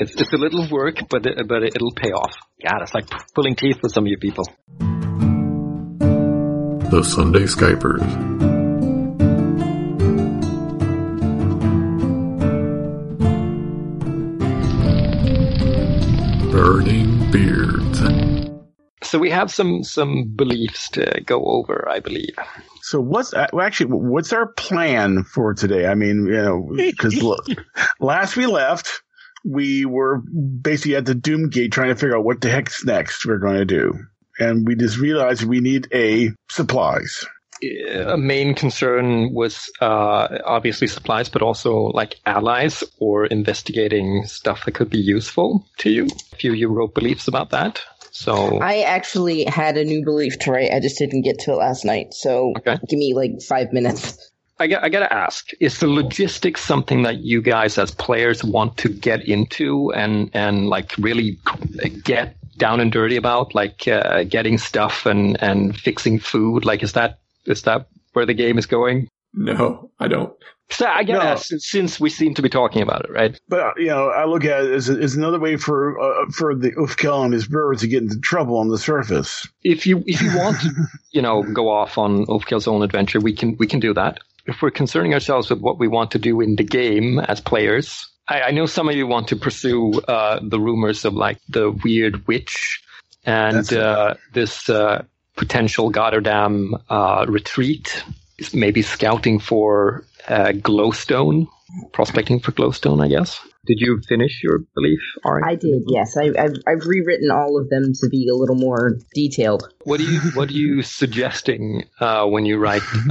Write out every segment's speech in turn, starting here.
It's it's a little work, but it, but it'll pay off. God, it's like pulling teeth with some of you people. The Sunday Skypers. Burning Beards. So we have some some beliefs to go over, I believe. So what's uh, well, actually what's our plan for today? I mean, you know, because last we left, we were basically at the doom gate trying to figure out what the heck's next we're going to do, and we just realized we need a supplies. A main concern was uh, obviously supplies, but also like allies or investigating stuff that could be useful to you. A few you wrote beliefs about that. So I actually had a new belief to write. I just didn't get to it last night. So Okay. give me like five minutes. I got, I got to ask: Is the logistics something that you guys, as players, want to get into and and like really get down and dirty about, like uh, getting stuff and and fixing food? Like, is that is that where the game is going? No, I don't. So I got to No. ask, since we seem to be talking about it, right? But uh, you know, I look at it as, as another way for uh, for the Ulfkel and his birds to get into trouble on the surface. If you if you want to, you know, go off on Ulfkel's own adventure, we can we can do that. If we're concerning ourselves with what we want to do in the game as players, I, I know some of you want to pursue uh, the rumors of like the weird witch and uh, this uh, potential Goddardam uh, retreat. Maybe scouting for uh, glowstone, prospecting for glowstone. I guess. Did you finish your belief, Ari? I did, yes. I, I've, I've rewritten all of them to be a little more detailed. What are you What are you suggesting uh, when you write?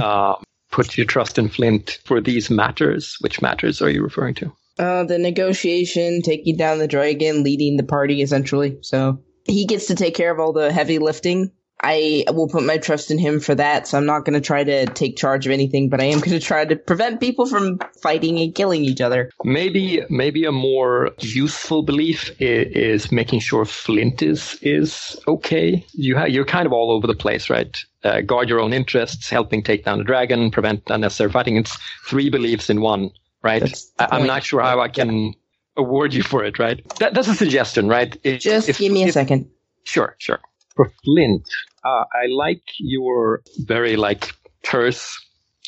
Put your trust in Flint for these matters. Which matters are you referring to? Uh, the negotiation, taking down the dragon, leading the party, essentially. So he gets to take care of all the heavy lifting. I will put my trust in him for that, so I'm not going to try to take charge of anything, but I am going to try to prevent people from fighting and killing each other. Maybe maybe a more useful belief is, is making sure Flint is is okay. You ha- you're kind of all over the place, right? Uh, guard your own interests, helping take down the dragon, prevent unnecessary fighting. It's three beliefs in one, right? I, I'm not sure how I can award you for it, right? That, that's a suggestion, right? If- Just if- give me a if- second. Sure, sure. For Flint, uh, I like your very like terse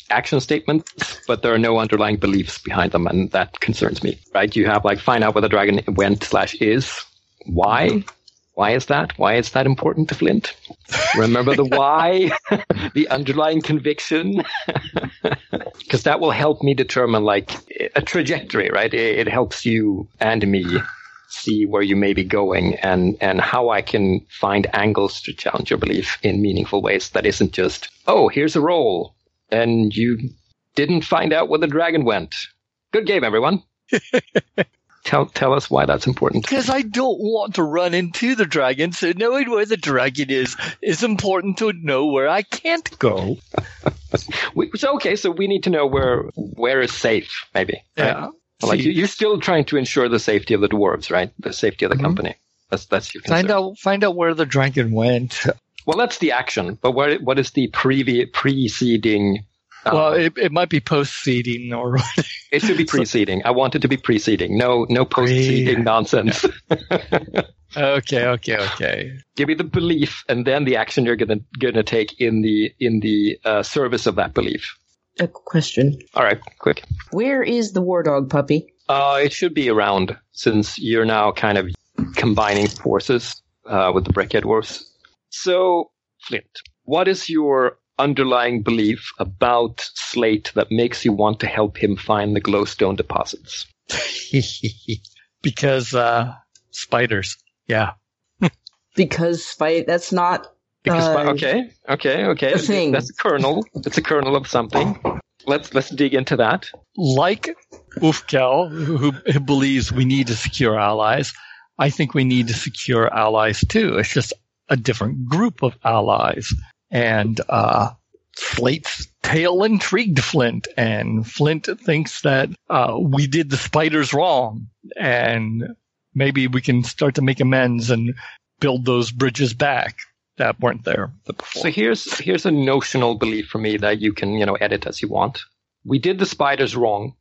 action statements, but there are no underlying beliefs behind them, and that concerns me. Right? You have like find out where the dragon went slash is. Why? Why is that? Why is that important to Flint? Remember the why, the underlying conviction, because that will help me determine like a trajectory. Right? It, it helps you and me see where you may be going and, and how I can find angles to challenge your belief in meaningful ways that isn't just, oh, here's a roll and you didn't find out where the dragon went. Good game, everyone. tell, tell us why that's important. Because I don't want to run into the dragon, so knowing where the dragon is is important to know where I can't go. We, so, okay, so we need to know where, where is safe, maybe. right? Yeah. Like See, you, you're still trying to ensure the safety of the dwarves, right? The safety of the Mhm. company. That's, that's your concern. find out find out where the dragon went. Well, that's the action, but what, what is the previous, preceding, uh, well, it, it might be post seeding or It should be preceding. I want it to be preceding. No, no post-seeding Pre- nonsense. okay, okay, okay. Give me the belief, and then the action you're gonna gonna take in the in the uh, service of that belief. A question. All right, quick. Where is the war dog puppy? Uh, it should be around since you're now kind of combining forces uh, with the Breccia Dwarfs. So, Flint, what is your underlying belief about Slate that makes you want to help him find the glowstone deposits? because uh spiders. Yeah. Because fight. That's not. Because Uh, okay, okay, okay. a thing. That's a kernel. It's a kernel of something. Let's let's dig into that. Like Ulfkel, who, who believes we need to secure allies, I think we need to secure allies too. It's just a different group of allies. And uh Slate's tale intrigued Flint, and Flint thinks that uh, we did the spiders wrong, and maybe we can start to make amends and build those bridges back that weren't there before. So here's here's a notional belief for me that you can you know edit as you want. We did the spiders wrong.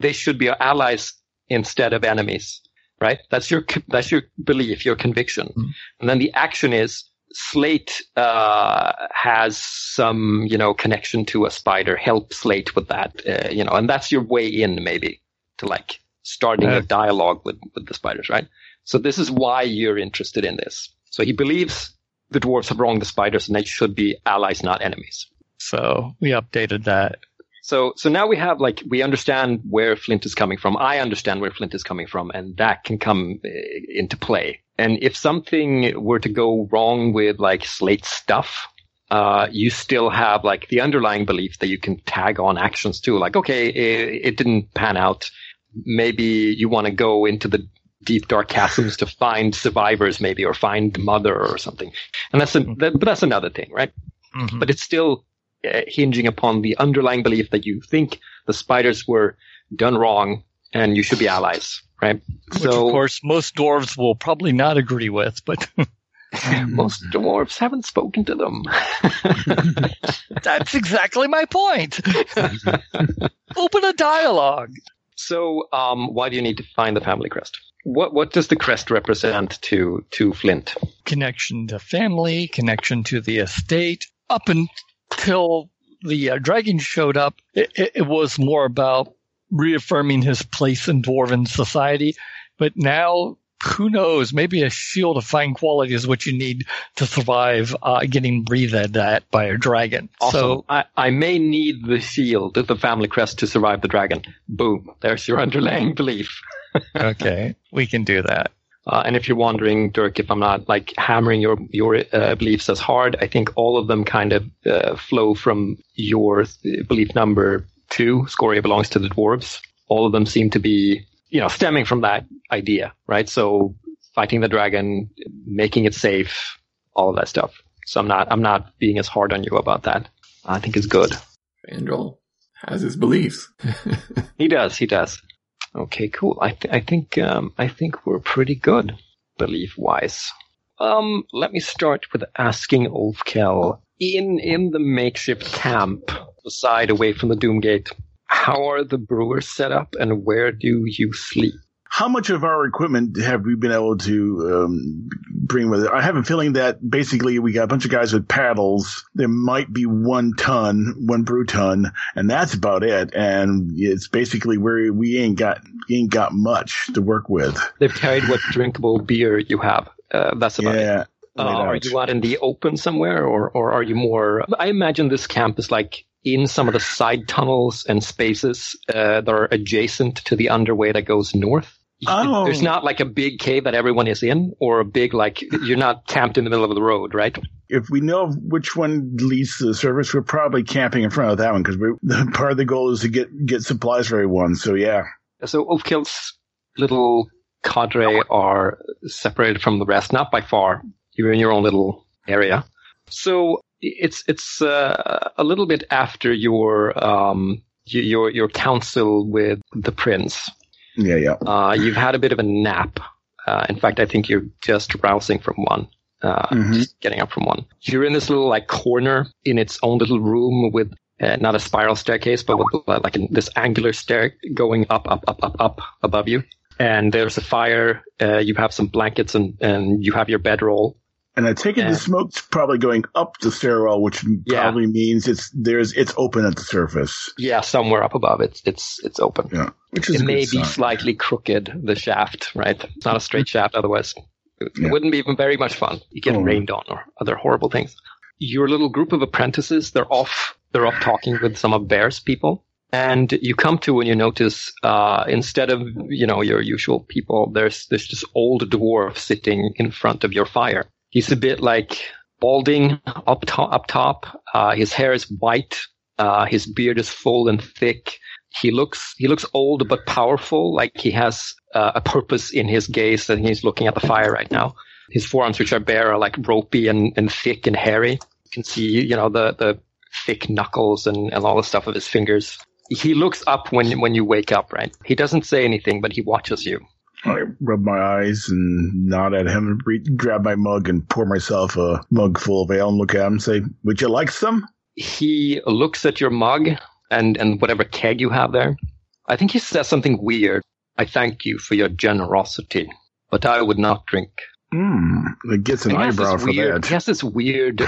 They should be our allies instead of enemies. right? That's your that's your belief, your conviction, Mhm. and then the action is Slate uh, has some you know connection to a spider. Help Slate with that, uh, you know, and that's your way in maybe to like starting Uh, a dialogue with with the spiders, right? So this is why you're interested in this. So he believes the dwarves have wronged the spiders, and they should be allies, not enemies. So we updated that. So, so now we have like we understand where Flint is coming from. I understand where Flint is coming from, and that can come uh, into play. And if something were to go wrong with like Slate stuff, uh, you still have like the underlying belief that you can tag on actions to. Like, okay, it, it didn't pan out. Maybe you want to go into the deep dark chasms to find survivors, maybe, or find mother or something. And that's a, that, but that's another thing, right? Mhm. but it's still uh, hinging upon the underlying belief that you think the spiders were done wrong and you should be allies, right? Which, so of course, most dwarves will probably not agree with, but most dwarves haven't spoken to them. that's exactly my point. Open a dialogue. so, um, why do you need to find the family crest? What what does the crest represent to to Flint? Connection to family, connection to the estate. Up until the uh, dragon showed up, it, it, was more about reaffirming his place in dwarven society. But now, who knows? Maybe a shield of fine quality is what you need to survive uh, getting breathed at by a dragon. Also, So I, I may need the shield, the family crest, to survive the dragon. Boom! There's your underlying belief. okay, we can do that. Uh, and if you're wondering, Dirk, if I'm not like hammering your your uh, beliefs as hard, I think all of them kind of uh, flow from your th- belief number two. Scoria belongs to the dwarves. All of them seem to be, you know, stemming from that idea, right? So fighting the dragon, making it safe, all of that stuff. So I'm not I'm not being as hard on you about that. I think it's good. Vandal has his beliefs. He does. He does. Okay, cool. I th- I think um, I think we're pretty good, belief wise. Um, let me start with asking Ulfkel in in the makeshift camp, aside away from the Doomgate. How are the brewers set up, and where do you sleep? How much of our equipment have we been able to um, bring with it? I have a feeling that basically we got a bunch of guys with paddles. There might be one ton, one brew ton, and that's about it. And it's basically where we ain't got ain't got much to work with. They've carried what drinkable beer you have. Uh, that's about it. Uh, are you out in the open somewhere, or, or are you more? I imagine this camp is like in some of the side tunnels and spaces uh, that are adjacent to the underway that goes north. Oh. There's not like a big cave that everyone is in, or a big like you're not camped in the middle of the road, right? if we know which one leads to the service, we're probably camping in front of that one because part of the goal is to get get supplies for everyone. So yeah, So Ulfkel's little cadre are separated from the rest, not by far. You're in your own little area. So it's it's uh, a little bit after your um your your council with the prince. yeah, yeah. Uh, you've had a bit of a nap. Uh, in fact, I think you're just rousing from one. Uh, Mhm. just getting up from one. You're in this little like corner in its own little room with uh, not a spiral staircase, but with uh, like this angular stair going up, up, up, up, up above you. And there's a fire. Uh, you have some blankets and, and you have your bedroll. And I take it Yeah. the smoke's probably going up the stairwell, which Yeah. probably means it's there's it's open at the surface. Yeah, somewhere up above it's it's it's open. Yeah, which is It may be slightly crooked, the shaft, right? It's not a straight shaft, otherwise it Yeah. wouldn't be even very much fun. You get Oh. rained on or other horrible things. Your little group of apprentices, they're off they're off talking with some of Bear's people. And you come to and you notice uh, instead of you know your usual people, there's there's this old dwarf sitting in front of your fire. He's a bit like balding up top. Up top. Uh, his hair is white. Uh, his beard is full and thick. He looks he looks old but powerful. Like he has uh, a purpose in his gaze, and he's looking at the fire right now. His forearms, which are bare, are like ropey and, and thick and hairy. You can see, you know, the the thick knuckles and, and all the stuff of his fingers. He looks up when when you wake up, right? He doesn't say anything, but he watches you. I rub my eyes and nod at him and re- grab my mug and pour myself a mug full of ale and look at him and say, "Would you like some?" he looks at your mug and, and whatever keg you have there. I think he says something weird. I thank you for your generosity, but I would not drink. Hmm. It gets an eyebrow for weird, that. He has this weird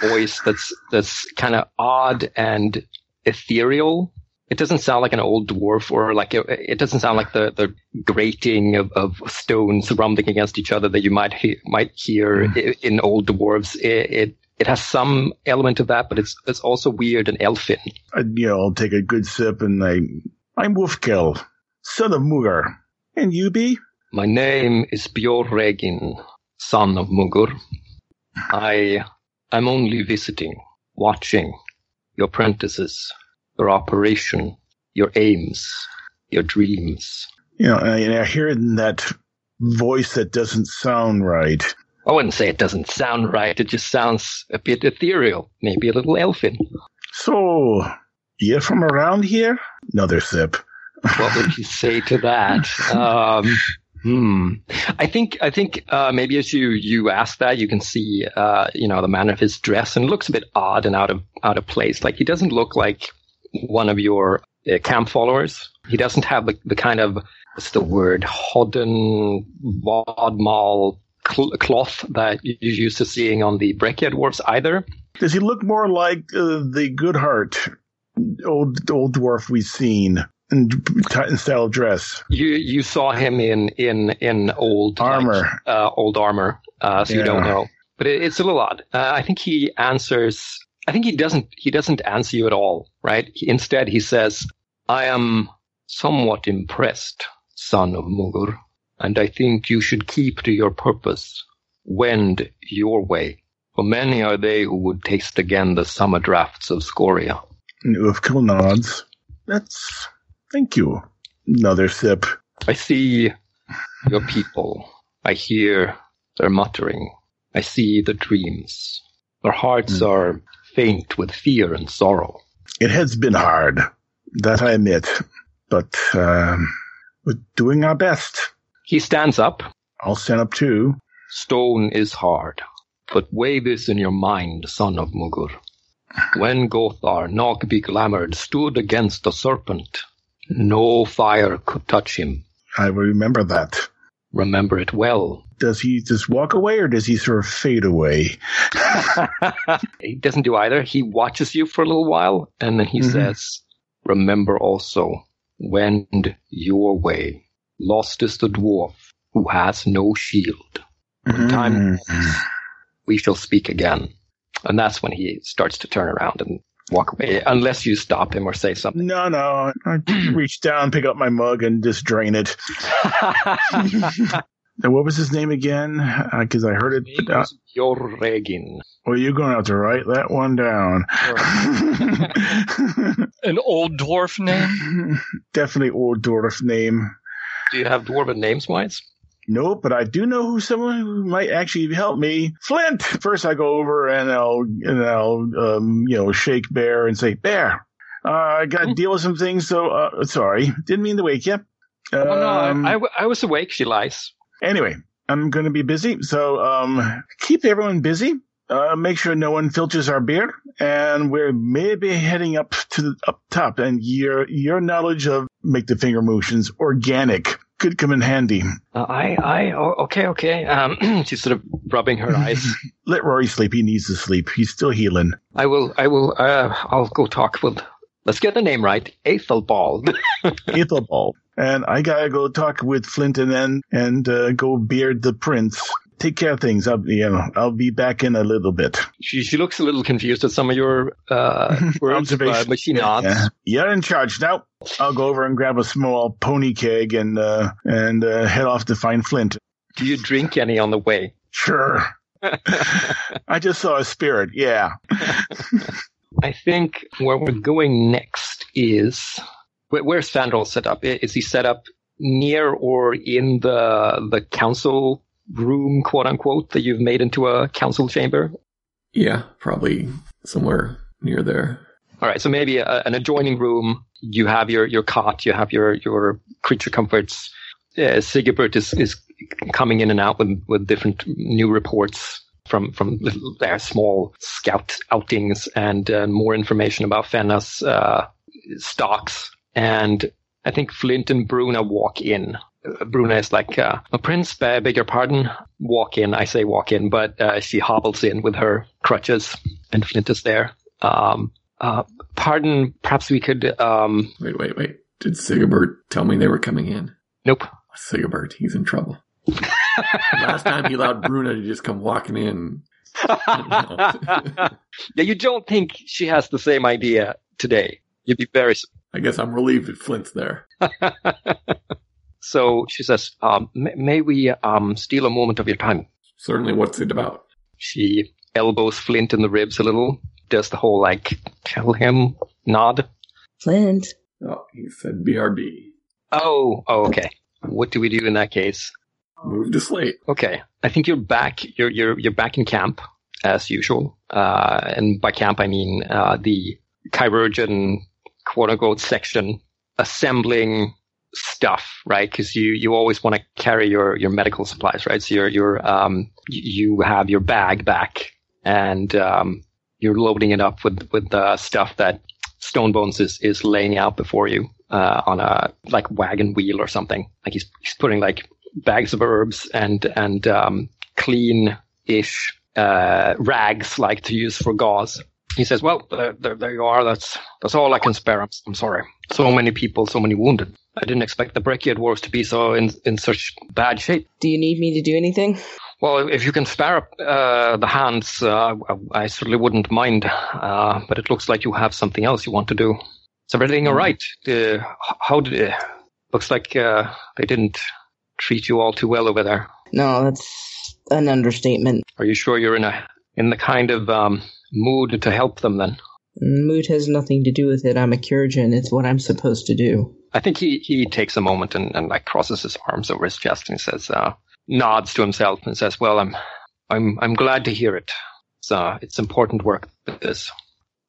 voice that's that's kind of odd and ethereal. It doesn't sound like an old dwarf, or like a, it doesn't sound like the, the grating of, of stones rumbling against each other that you might he, might hear hmm. i in old dwarves. It, it it has some element of that, but it's it's also weird and elfin. I, you know, I'll take a good sip and I, I'm Ulfkel, son of Mugur. And you be? My name is Bjor Regin, son of Mugur. I I am only visiting, watching your apprentices, your operation, your aims, your dreams. You know, I, I hear in that voice that doesn't sound right. I wouldn't say it doesn't sound right. It just sounds a bit ethereal, maybe a little elfin. So, you're from around here? Another sip. What would you say to that? Um, hmm. I think I think uh, maybe as you you ask that, you can see uh, you know the manner of his dress, and looks a bit odd and out of out of place. Like he doesn't look like one of your uh, camp followers. He doesn't have the, the kind of what's the word hodden wadmal cl- cloth that you're used to seeing on the Breccia dwarfs either. Does he look more like uh, the Goodhart old old dwarf we've seen in, in style of dress? You you saw him in in in old like, Armor. uh, old armor, uh, so you don't know. But it, it's a little odd. Uh, I think he answers. I think he doesn't. He doesn't answer you at all, right? He, instead, he says, "I am somewhat impressed, son of Mugur, and I think you should keep to your purpose. Wend your way. For many are they who would taste again the summer drafts of Scoria." And nods. That's. Thank you. Another sip. I see your people. I hear their muttering. I see the dreams. Their hearts Hmm. are faint with fear and sorrow. It has been hard. That I admit. But, um, we're doing our best. He stands up. I'll stand up too. Stone is hard. But weigh this in your mind, son of Mugur. When Gothar Nogby Glamoured stood against the serpent, no fire could touch him. I remember that. Remember it well. Does he just walk away or does he sort of fade away? he doesn't do either. He watches you for a little while and then he Mhm. says, Remember also, wend your way. Lost is the dwarf who has no shield. When time Mm. we shall speak again. And that's when he starts to turn around and walk away, unless you stop him or say something. No, no. I reach down, pick up my mug, and just drain it. And what was his name again? Because I heard it. Uh, Jorregin. well, you're going to have to write that one down. An old dwarf name? Definitely old dwarf name. Do you have dwarven names, Wise? Nope, but I do know who someone who might actually help me. Flint. First, I go over and I'll and I'll um, you know shake Bear and say, Bear, uh, I got to deal with some things. So uh, sorry, didn't mean to wake you. oh, no, Um, I, I w- I was awake, she lies. Anyway, I'm going to be busy, so um, keep everyone busy. Uh, make sure no one filches our beer, and we're maybe heading up to the up top. And your your knowledge of make the finger motions organic could come in handy. Uh, I, I, oh, okay, okay. Um, she's sort of rubbing her eyes. Let Rory sleep. He needs to sleep. He's still healing. I will, I will, uh, I'll go talk with, let's get the name right, Aethelbald. Ethelbald. And I gotta go talk with Flint and then and uh, go beard the prince. Take care of things. I'll you know I'll be back in a little bit. she, she looks a little confused at some of your, uh, words, uh, but she nods. Yeah. You're in charge now. I'll go over and grab a small pony keg and uh, and uh, head off to find Flint. Do you drink any on the way? Sure. I just saw a spirit. Yeah. I think where we're going next is where, where's Fandral set up? Is he set up near or in the the council room, quote unquote, that you've made into a council chamber? Yeah, probably somewhere near there. All right, so maybe a, an adjoining room. You have your, your cot. You have your your creature comforts. Uh, Sigibert is, is coming in and out with with different new reports from from their small scout outings and uh, more information about Fenna's uh, stocks. And I think Flint and Bruna walk in. Uh, Bruna is like, uh, a prince, beg your pardon, walk in. I say walk in, but uh, she hobbles in with her crutches, and Flint is there. Um, uh, pardon, perhaps we could. Um, Wait, wait, wait. Did Sigibert tell me they were coming in? nope. Sigibert, he's in trouble. Last time he allowed Bruna to just come walking in. yeah, you don't think she has the same idea today. You'd be very I guess I'm relieved that Flint's there. So she says, um, may, may we um, steal a moment of your time? Certainly, what's it about? She elbows Flint in the ribs a little, does the whole like, tell him nod. Flint. Oh, he said BRB. Oh, oh, okay. What do we do in that case? Move to Slate. Okay, I think you're back. You're you're you're back in camp as usual. Uh, and by camp I mean uh, the chirurgeon quote unquote section assembling stuff, right? Because you you always want to carry your your medical supplies, right? So you're you're um you have your bag back and um you're loading it up with with the stuff that Stonebones is is laying out before you uh, on a like wagon wheel or something. Like he's he's putting like bags of herbs and and um, clean ish uh, rags like to use for gauze. He says, "Well, there, there, you are. That's that's all I can spare. I'm, I'm sorry. So many people, so many wounded. I didn't expect the Breccia Wars to be so in in such bad shape. Do you need me to do anything? Well, if you can spare up uh, the hands, uh, I, I certainly wouldn't mind. Uh, but it looks like you have something else you want to do. Is everything all right? Uh, how did it? Looks like uh, they didn't treat you all too well over there. No, that's an understatement. Are you sure you're in a in the kind of um, mood to help them then? Mood has nothing to do with it. I'm a chirurgeon. It's what I'm supposed to do. I think he, he takes a moment and, and like crosses his arms over his chest and he says, uh, nods to himself and says, "Well, I'm I'm I'm glad to hear it. It's uh, it's important work. This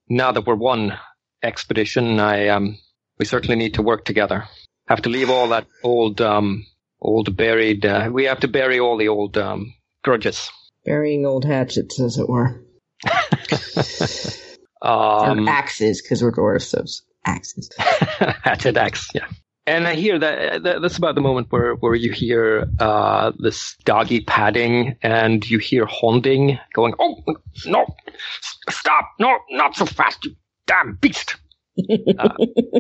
now that we're one expedition, I um we certainly need to work together. Have to leave all that old um old buried. Uh, we have to bury all the old um grudges. Burying old hatchets, as it were. Um, axes, because we're dwarves, so axes. hatchet axe, yeah. And I hear that, that that's about the moment where, where you hear uh, this doggy padding and you hear Honding going, "Oh no, stop! No, not so fast, you damn beast!" Uh,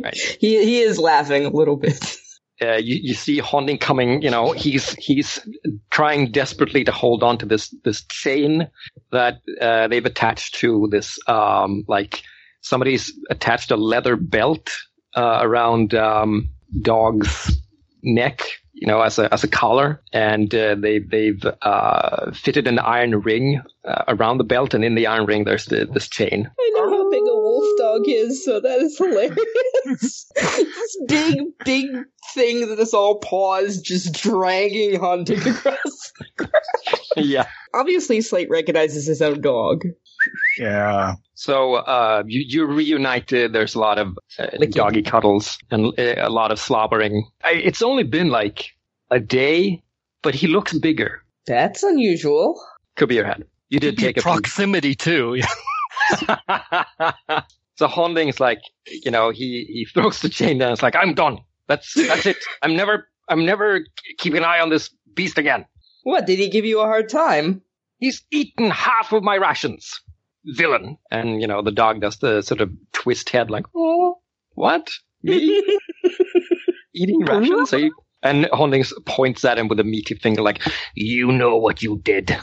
right. He he is laughing a little bit. Uh, you, you see Honding coming, you know, he's, he's trying desperately to hold on to this, this chain that, uh, they've attached to this, um, like somebody's attached a leather belt, uh, around, um, dog's neck, you know, as a, as a collar. And, uh, they, they've, uh, fitted an iron ring, around the belt. And in the iron ring, there's the, this chain. I know how big a dog is, so that is hilarious. this big, big thing that that is all paws just dragging Honding across. yeah. Obviously, Slate recognizes his own dog. Yeah. So uh, you you reunited. There's a lot of uh, Licking. doggy cuddles and uh, a lot of slobbering. I, it's only been like a day, but he looks bigger. That's unusual. Could be your head. You did take a few- proximity too. so Honding's like, you know, he he throws the chain down. It's like I'm done. That's that's it. I'm never I'm never keeping an eye on this beast again. What, did he give you a hard time? He's eaten half of my rations. Villain. And, you know, the dog does the sort of twist head like, oh, what? Me? Eating rations? Are you? And Hondings points at him with a meaty finger like, you know what you did.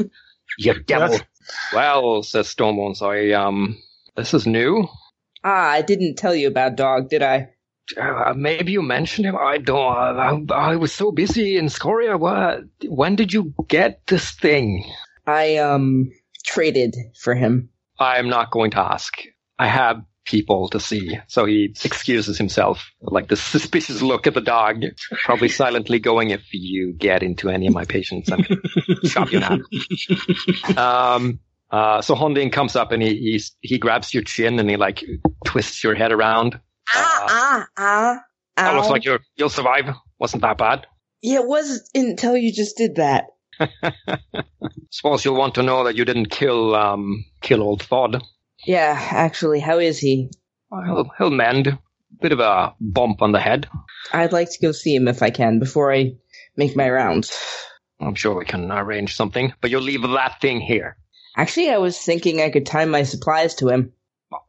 You devil. Well, says Stonebones, I, um, this is new. Ah, I didn't tell you about dog, did I? Uh, maybe you mentioned him. I don't, I, I was so busy in Scoria. What, when did you get this thing? I, um, traded for him. I'm not going to ask. I have people to see. So he excuses himself, like the suspicious look at the dog, probably silently going, if you get into any of my patients, I'm going to chop you now. Um, uh, so Honding comes up and he, he's, he grabs your chin and he like twists your head around. Ah, ah, ah. That looks like you're, you'll survive. Wasn't that bad. Yeah, it was until you just did that. Suppose you'll want to know that you didn't kill, um, kill old Thod. Yeah, actually, how is he? He'll, he'll mend. bit of a bump on the head. I'd like to go see him if I can before I make my rounds. I'm sure we can arrange something, but you'll leave that thing here. Actually, I was thinking I could tie my supplies to him.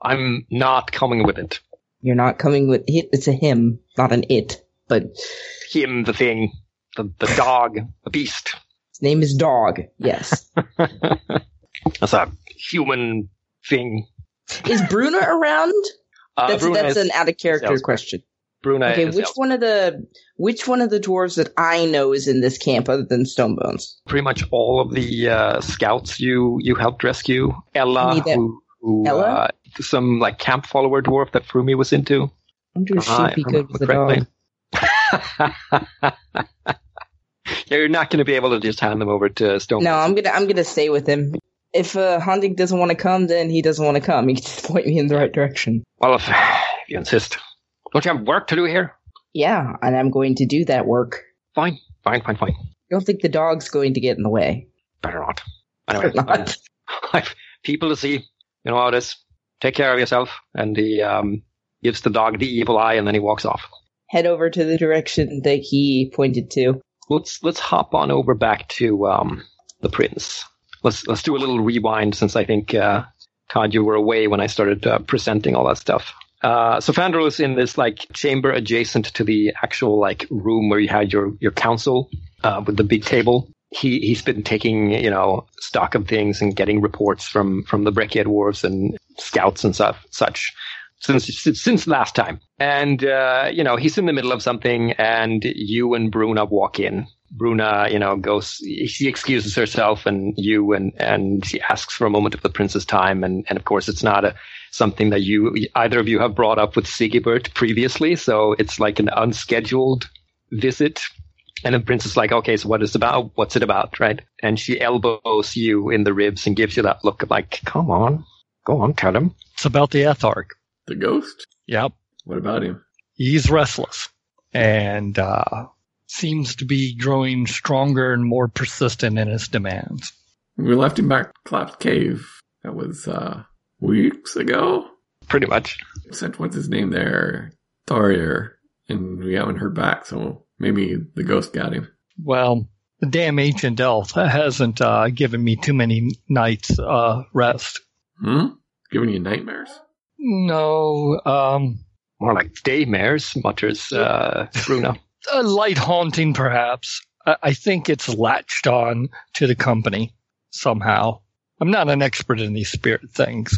I'm not coming with it. You're not coming with it. It's a him, not an it. But Him, the thing, the, the dog, the beast. his name is Dog. Yes. That's a human thing. is Bruna around? Uh, That's Bruna that's is- an out of character question. Bruna Okay, which one of the which one of the dwarves that I know is in this camp other than Stonebones? pretty much all of the uh, scouts you you helped rescue. Ella, who, who Ella? Uh, some like camp follower dwarf that Frumi was into. I wonder if Ah, she'd be good with the dog. yeah, you're not going to be able to just hand them over to Stone. No, I'm gonna I'm gonna stay with him. If uh, Honding doesn't want to come, then he doesn't want to come. He can just point me in the right direction. Well, if you insist. Don't you have work to do here? Yeah, and I'm going to do that work. Fine, fine, fine, fine. I don't think the dog's going to get in the way. Better not. Anyway, Better not. I've people to see. You know how it is. Take care of yourself. And he um, gives the dog the evil eye, and then he walks off. Head over to the direction that he pointed to. let's let's hop on over back to um, the prince. Let's let's do a little rewind since I think uh, Todd, you were away when I started uh, presenting all that stuff. Uh, so Fandral is in this like chamber adjacent to the actual like room where you had your your council uh, with the big table. He he's been taking you know stock of things and getting reports from from the Breccia dwarves and scouts and stuff such since since last time. And uh, you know, he's in the middle of something, and you and Bruna walk in. Bruna, you know, goes. She excuses herself, and you and and she asks for a moment of the prince's time, and and of course, it's not a something that you either of you have brought up with Sigibert previously, so it's like an unscheduled visit. And the prince is like, okay, so what is it about? What's it about, right? And she elbows you in the ribs and gives you that look of like, come on, go on, tell him. It's about the Ethark. The ghost? Yep. What about him? He's restless and uh, seems to be growing stronger and more persistent in his demands. We left him back at Clap's cave. That was uh weeks ago. Pretty much. Sent what's his name there, Tharier, and we haven't heard back. So maybe the ghost got him. Well, the damn ancient elf hasn't uh, given me too many nights uh, rest. Hmm. Giving you nightmares. No, um, More like daymares, mutters uh, Bruna. a light haunting, perhaps. I, I think it's latched on to the company somehow. I'm not an expert in these spirit things.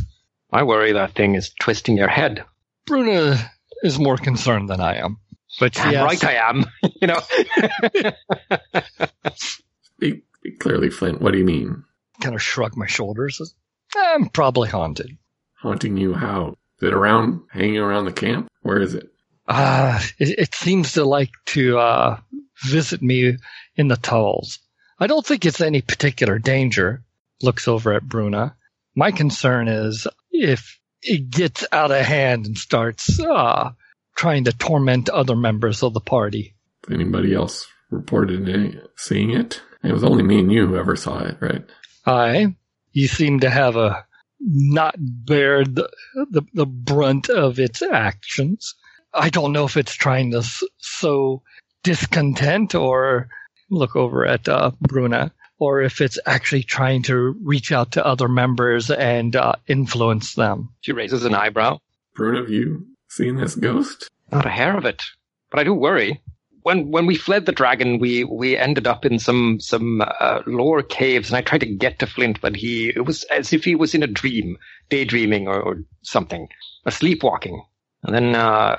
I worry that thing is twisting your head. Bruna is more concerned than I am. But she Damn right I am. you know. Speak, speak clearly, Flint. What do you mean? kind of shrug my shoulders. I'm probably haunted. Haunting you how? Is it around, hanging around the camp? Where is it? Uh, it, it seems to like to uh, visit me in the tunnels. I don't think it's any particular danger. Looks over at Bruna. My concern is if it gets out of hand and starts uh, trying to torment other members of the party. Anybody else reported seeing it? It was only me and you who ever saw it, right? I, you seem to have a not bear the, the the brunt of its actions. I don't know if it's trying to s- sow discontent or look over at uh, Bruna, or if it's actually trying to reach out to other members and uh, influence them. She raises an eyebrow. Bruna, have you seen this ghost? Not a hair of it. But I do worry. When when we fled the dragon, we we ended up in some some uh, lower caves, and I tried to get to Flint, but he it was as if he was in a dream, daydreaming or, or something, a sleepwalking. And then uh,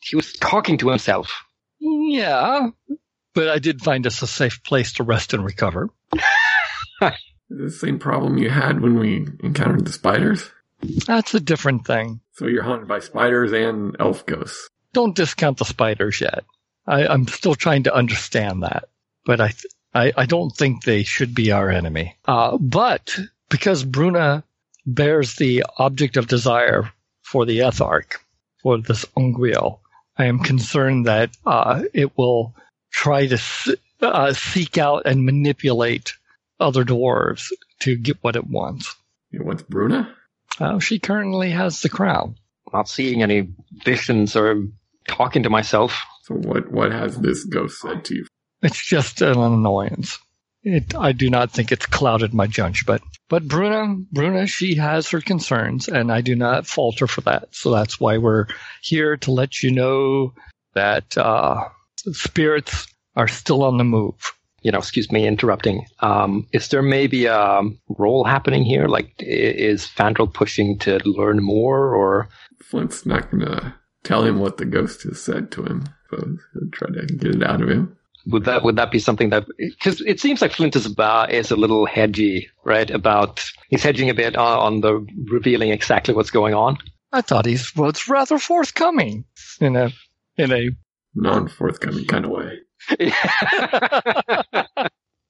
he was talking to himself. Yeah, but I did find us a safe place to rest and recover. The same problem you had when we encountered the spiders? That's a different thing. So you're haunted by spiders and elf ghosts. don't discount the spiders yet. I, I'm still trying to understand that, but I, th- I, I don't think they should be our enemy. Uh, but because Bruna bears the object of desire for the Ethark, for this Unguil, I am concerned that uh, it will try to uh, seek out and manipulate other dwarves to get what it wants. You know, what's Bruna? Uh, she currently has the crown. not seeing any visions or talking to myself. So what what has this ghost said to you? It's just an annoyance. It, I do not think it's clouded my judgment. but but Bruna, Bruna, she has her concerns, and I do not falter for that. So that's why we're here to let you know that uh, spirits are still on the move. You know, excuse me, interrupting. Um, is there maybe a roll happening here? Like, is Fandral pushing to learn more, or Flint's not gonna tell him what the ghost has said to him. So he'll try to get it out of him. would that would that be something that? Because it seems like Flint is about is a little hedgy, right? About he's hedging a bit on, on the revealing exactly what's going on. I thought he was rather forthcoming in a in a. Non-forthcoming kind of way.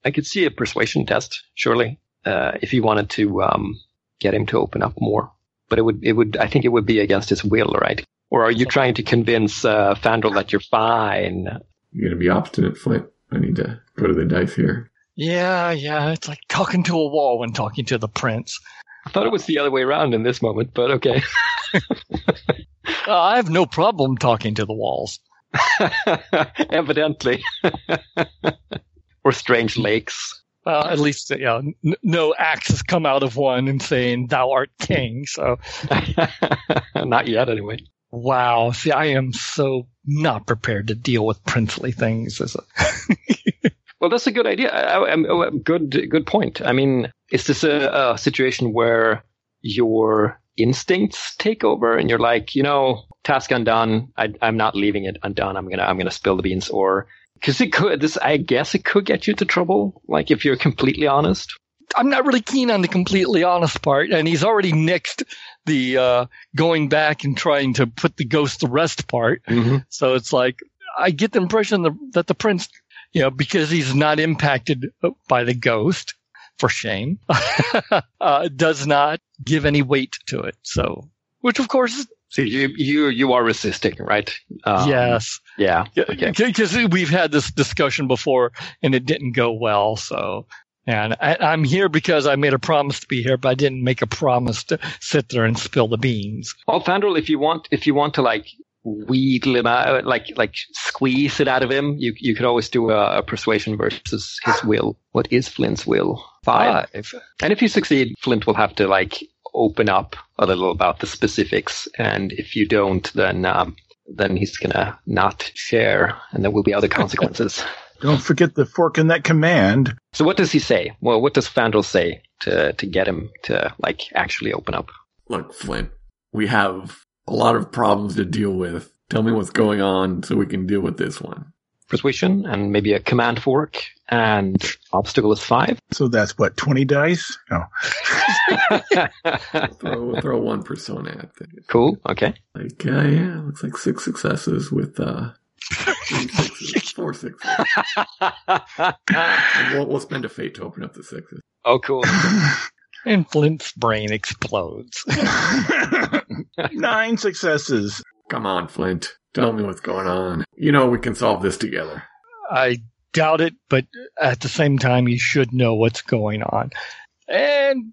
I could see a persuasion test, surely, uh, if you wanted to um, get him to open up more. But it would, it would, I think it would be against his will, right? Or are you trying to convince uh, Fandral that you're fine? You're gonna be obstinate, Flint. I need to go to the dice here. Yeah, yeah, it's like talking to a wall when talking to the prince. I thought it was the other way around in this moment, but okay. Uh, I have no problem talking to the walls. Evidently. or strange lakes. Well, at least, yeah, n- no axe has come out of one and saying, thou art king. So, Not yet, anyway. wow. See, I am so not prepared to deal with princely things. As a, Well, that's a good idea. I, I, I- oh, good, good point. I mean, is this a, a situation where your instincts take over and you're like, you know, task undone. I, I'm not leaving it undone. I'm gonna, I'm gonna spill the beans. Or because it could, this, I guess, it could get you to trouble. Like if you're completely honest. I'm not really keen on the completely honest part, and he's already nixed the uh, going back and trying to put the ghost to rest part. Mm-hmm. So it's like I get the impression that, that the prince, you know, because he's not impacted by the ghost, for shame, uh, does not give any weight to it. So, which of course, So you, you, you are resisting, right? Um, yes, Yeah. Okay. because we've had this discussion before and it didn't go well. So. And I, I'm here because I made a promise to be here, but I didn't make a promise to sit there and spill the beans. Well, Fandral, if you want, if you want to like wheedle him out, like like squeeze it out of him, you you could always do a, a persuasion versus his will. What is Flint's will? Five. And if you succeed, Flint will have to like open up a little about the specifics. And if you don't, then um, then he's gonna not share, and there will be other consequences. Don't forget the fork in that command. so what does he say? Well, what does Fandral say to to get him to like actually open up? Look, Flint, we have a lot of problems to deal with. Tell me what's going on so we can deal with this one. Persuasion and maybe a command fork, and obstacle is five. So that's what, 20 dice? Oh, Throw, we'll throw one persona at it. cool. Okay. Like, uh, yeah, looks like six successes with, uh, three sixes, four sixes. And we'll, we'll spend a fate to open up the sixes. oh, cool. And Flint's brain explodes. Nine successes. Come on, Flint. Tell me what's going on. You know we can solve this together. I doubt it, but at the same time, you should know what's going on. And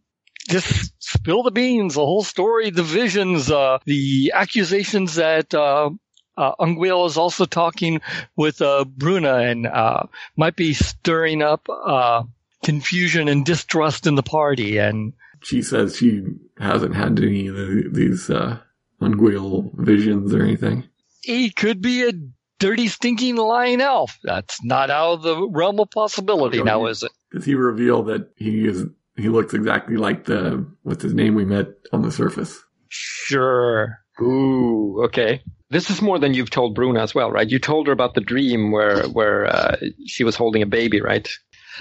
just spill the beans, the whole story, the visions, uh, the accusations that, uh, uh, Ungwil is also talking with, uh, Bruna and, uh, might be stirring up, uh, confusion and distrust in the party. And She says she hasn't had any of the, these, unguil visions or anything. he could be a dirty, stinking lying elf. That's not out of the realm of possibility now, is it? Does he reveal that he is, he looks exactly like the, what's his name we met on the surface? Sure. Ooh, okay. This is more than you've told Bruna as well, right? You told her about the dream where where uh, she was holding a baby, right?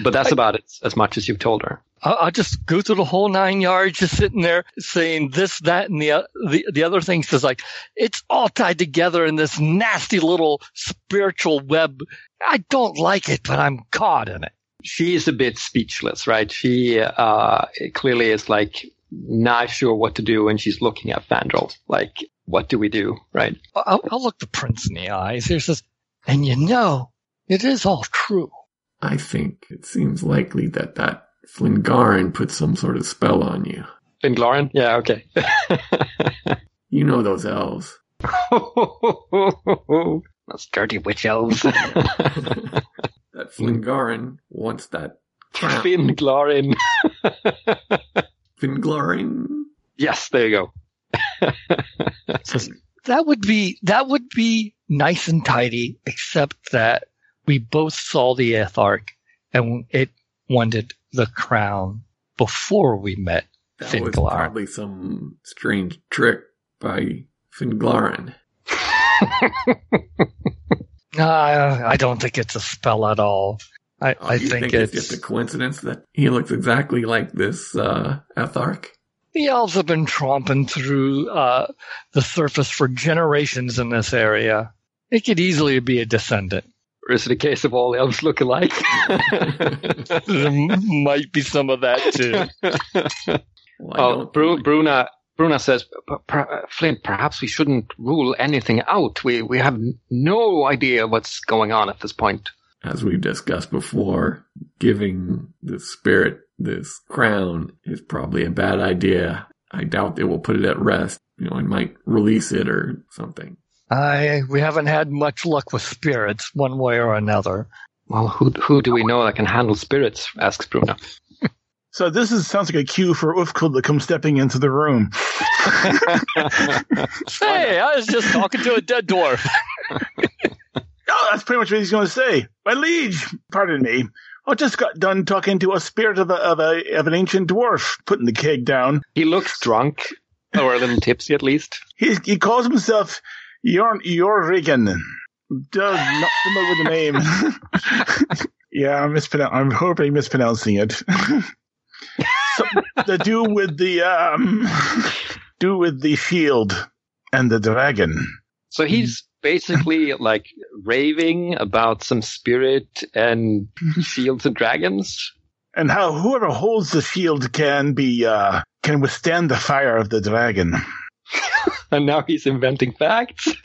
But that's about it, as much as you've told her. I'll just go through the whole nine yards, just sitting there saying this, that, and the o- the the other things. Is like it's all tied together in this nasty little spiritual web. I don't like it, but I'm caught in it. She is a bit speechless, right? She uh, clearly is like not sure what to do, and she's looking at Fandral, like, what do we do, right? I'll, I'll look the prince in the eyes. He says, and you know, it is all true. I think it seems likely that that Flingarin put some sort of spell on you. Finglarin? Yeah, okay. You know those elves. Those dirty witch elves. that Flingarin wants that crown. Finn Glarin. Finglarin. Yes, there you go. That would be that would be nice and tidy, except that we both saw the Ethark and it wanted the crown before we met That was probably some strange trick by Finglarin. Uh, I don't think it's a spell at all. I, Oh, I you think, it's, it's just a coincidence that he looks exactly like this uh, Ethark. the elves have been tromping through uh, the surface for generations in this area. It could easily be a descendant. Or is it a case of all elves look alike? there might be some of that too. Well, I oh, Bru- Bruna. Bruna says, "P- per- Flint, perhaps we shouldn't rule anything out. We we have no idea what's going on at this point. as we've discussed before, giving the spirit this crown is probably a bad idea. I doubt they will put it at rest. You know, and might release it or something. I we haven't had much luck with spirits one way or another. Well, who who do we know that can handle spirits? asks Bruna. So this is sounds like a cue for Ulfkel to come stepping into the room. Hey, I was just talking to a dead dwarf. Oh, that's pretty much what he's going to say. My liege, pardon me. I just got done talking to a spirit of a, of a of an ancient dwarf, putting the keg down. he looks drunk, or a little tipsy at least. He he calls himself Jorn Jorrigan. Does not familiar with the name. yeah, I'm mispronoun- I'm hoping mispronouncing it. Something to do with the um, do with the shield and the dragon. So he's basically like raving about some spirit and shields and dragons. and how whoever holds the shield can be uh can withstand the fire of the dragon. And now he's inventing facts.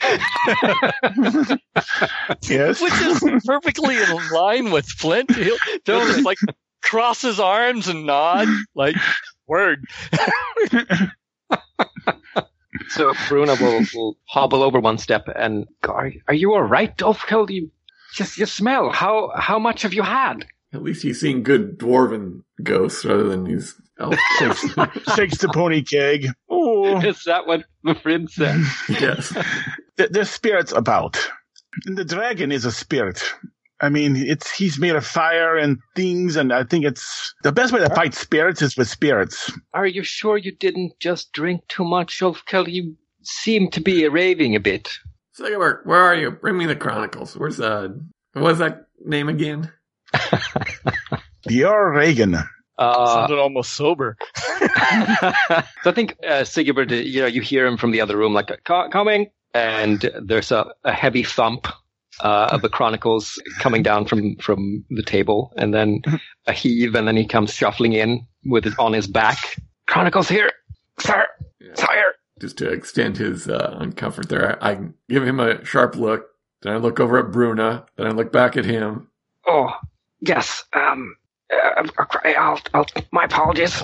Yes. which is perfectly in line with Flint. He'll, he'll just like cross his arms and nod, like word. So Bruna will, will hobble over one step and are, are you all right, Dolfkill? You just you smell. How how much have you had? At least he's seeing good dwarven ghosts rather than these elf shakes, shakes the pony keg. Oh, Is that what the friend said? yes. th- there's spirits about. And the dragon is a spirit. I mean, it's he's made of fire and things, and I think it's the best way to fight spirits is with spirits. Are you sure you didn't just drink too much, Dolfkill? You seem to be raving a bit. Sigurd, where are you? Bring me the Chronicles. Where's uh what's that name again? Your Reagan. Uh, Sounded almost sober. so I think uh, Sigurd, you know, you hear him from the other room, like coming, and there's a, a heavy thump uh, of the Chronicles coming down from from the table, and then a heave, and then he comes shuffling in with it on his back. Chronicles here, sir, sire. Just to extend his uh, uncomfort there, I, I give him a sharp look. Then I look over at Bruna. Then I look back at him. Oh, yes. Um, uh, I'll, I'll, my apologies.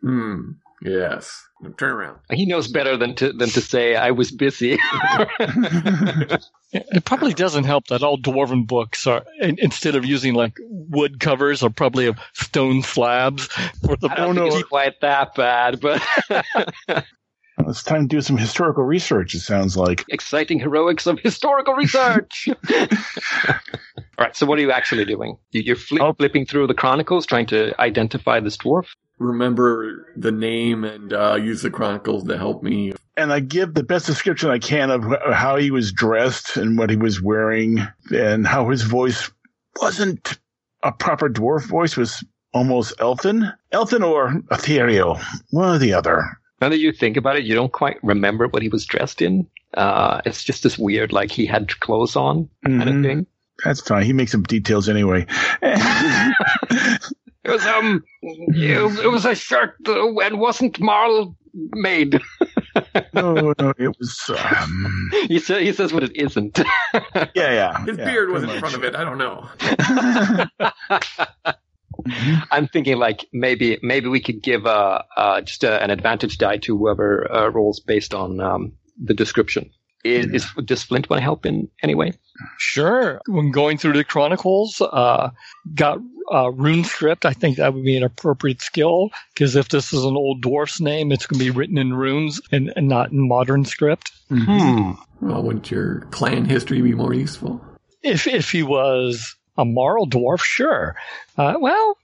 Hmm. Yes. Turn around. He knows better than to than to say I was busy. It probably doesn't help that all dwarven books are, in, instead of using like wood covers, are probably of stone slabs for the I don't no. think it's quite that bad, but It's time to do some historical research. It sounds like. exciting heroics of historical research. All right, so what are you actually doing? You- You're fli Oh. flipping through the chronicles, trying to identify this dwarf. Remember the name and uh, use the Chronicles to help me. and I give the best description I can of how he was dressed and what he was wearing, and how his voice wasn't a proper dwarf voice; was almost elfin, elfin or ethereal, one or the other. Now that you think about it, you don't quite remember what he was dressed in. Uh, it's just this weird, like he had clothes on kind of Mhm. thing. That's fine. He makes some details anyway. It was um, it, it was a shirt and wasn't marl made. no, no, it was. Um, he says he says what it isn't. yeah, yeah. His yeah, beard was in pretty front of it. I don't know. I'm thinking like maybe maybe we could give uh, uh just a, an advantage die to whoever uh, rolls based on um the description. Is, is does Flint want to help in any way? Sure. When going through the Chronicles, uh, got uh, rune script. I think that would be an appropriate skill because if this is an old dwarf's name, it's going to be written in runes and, and not in modern script. Hmm. Well, wouldn't your clan history be more useful? If if he was a moral dwarf, sure. Uh, well,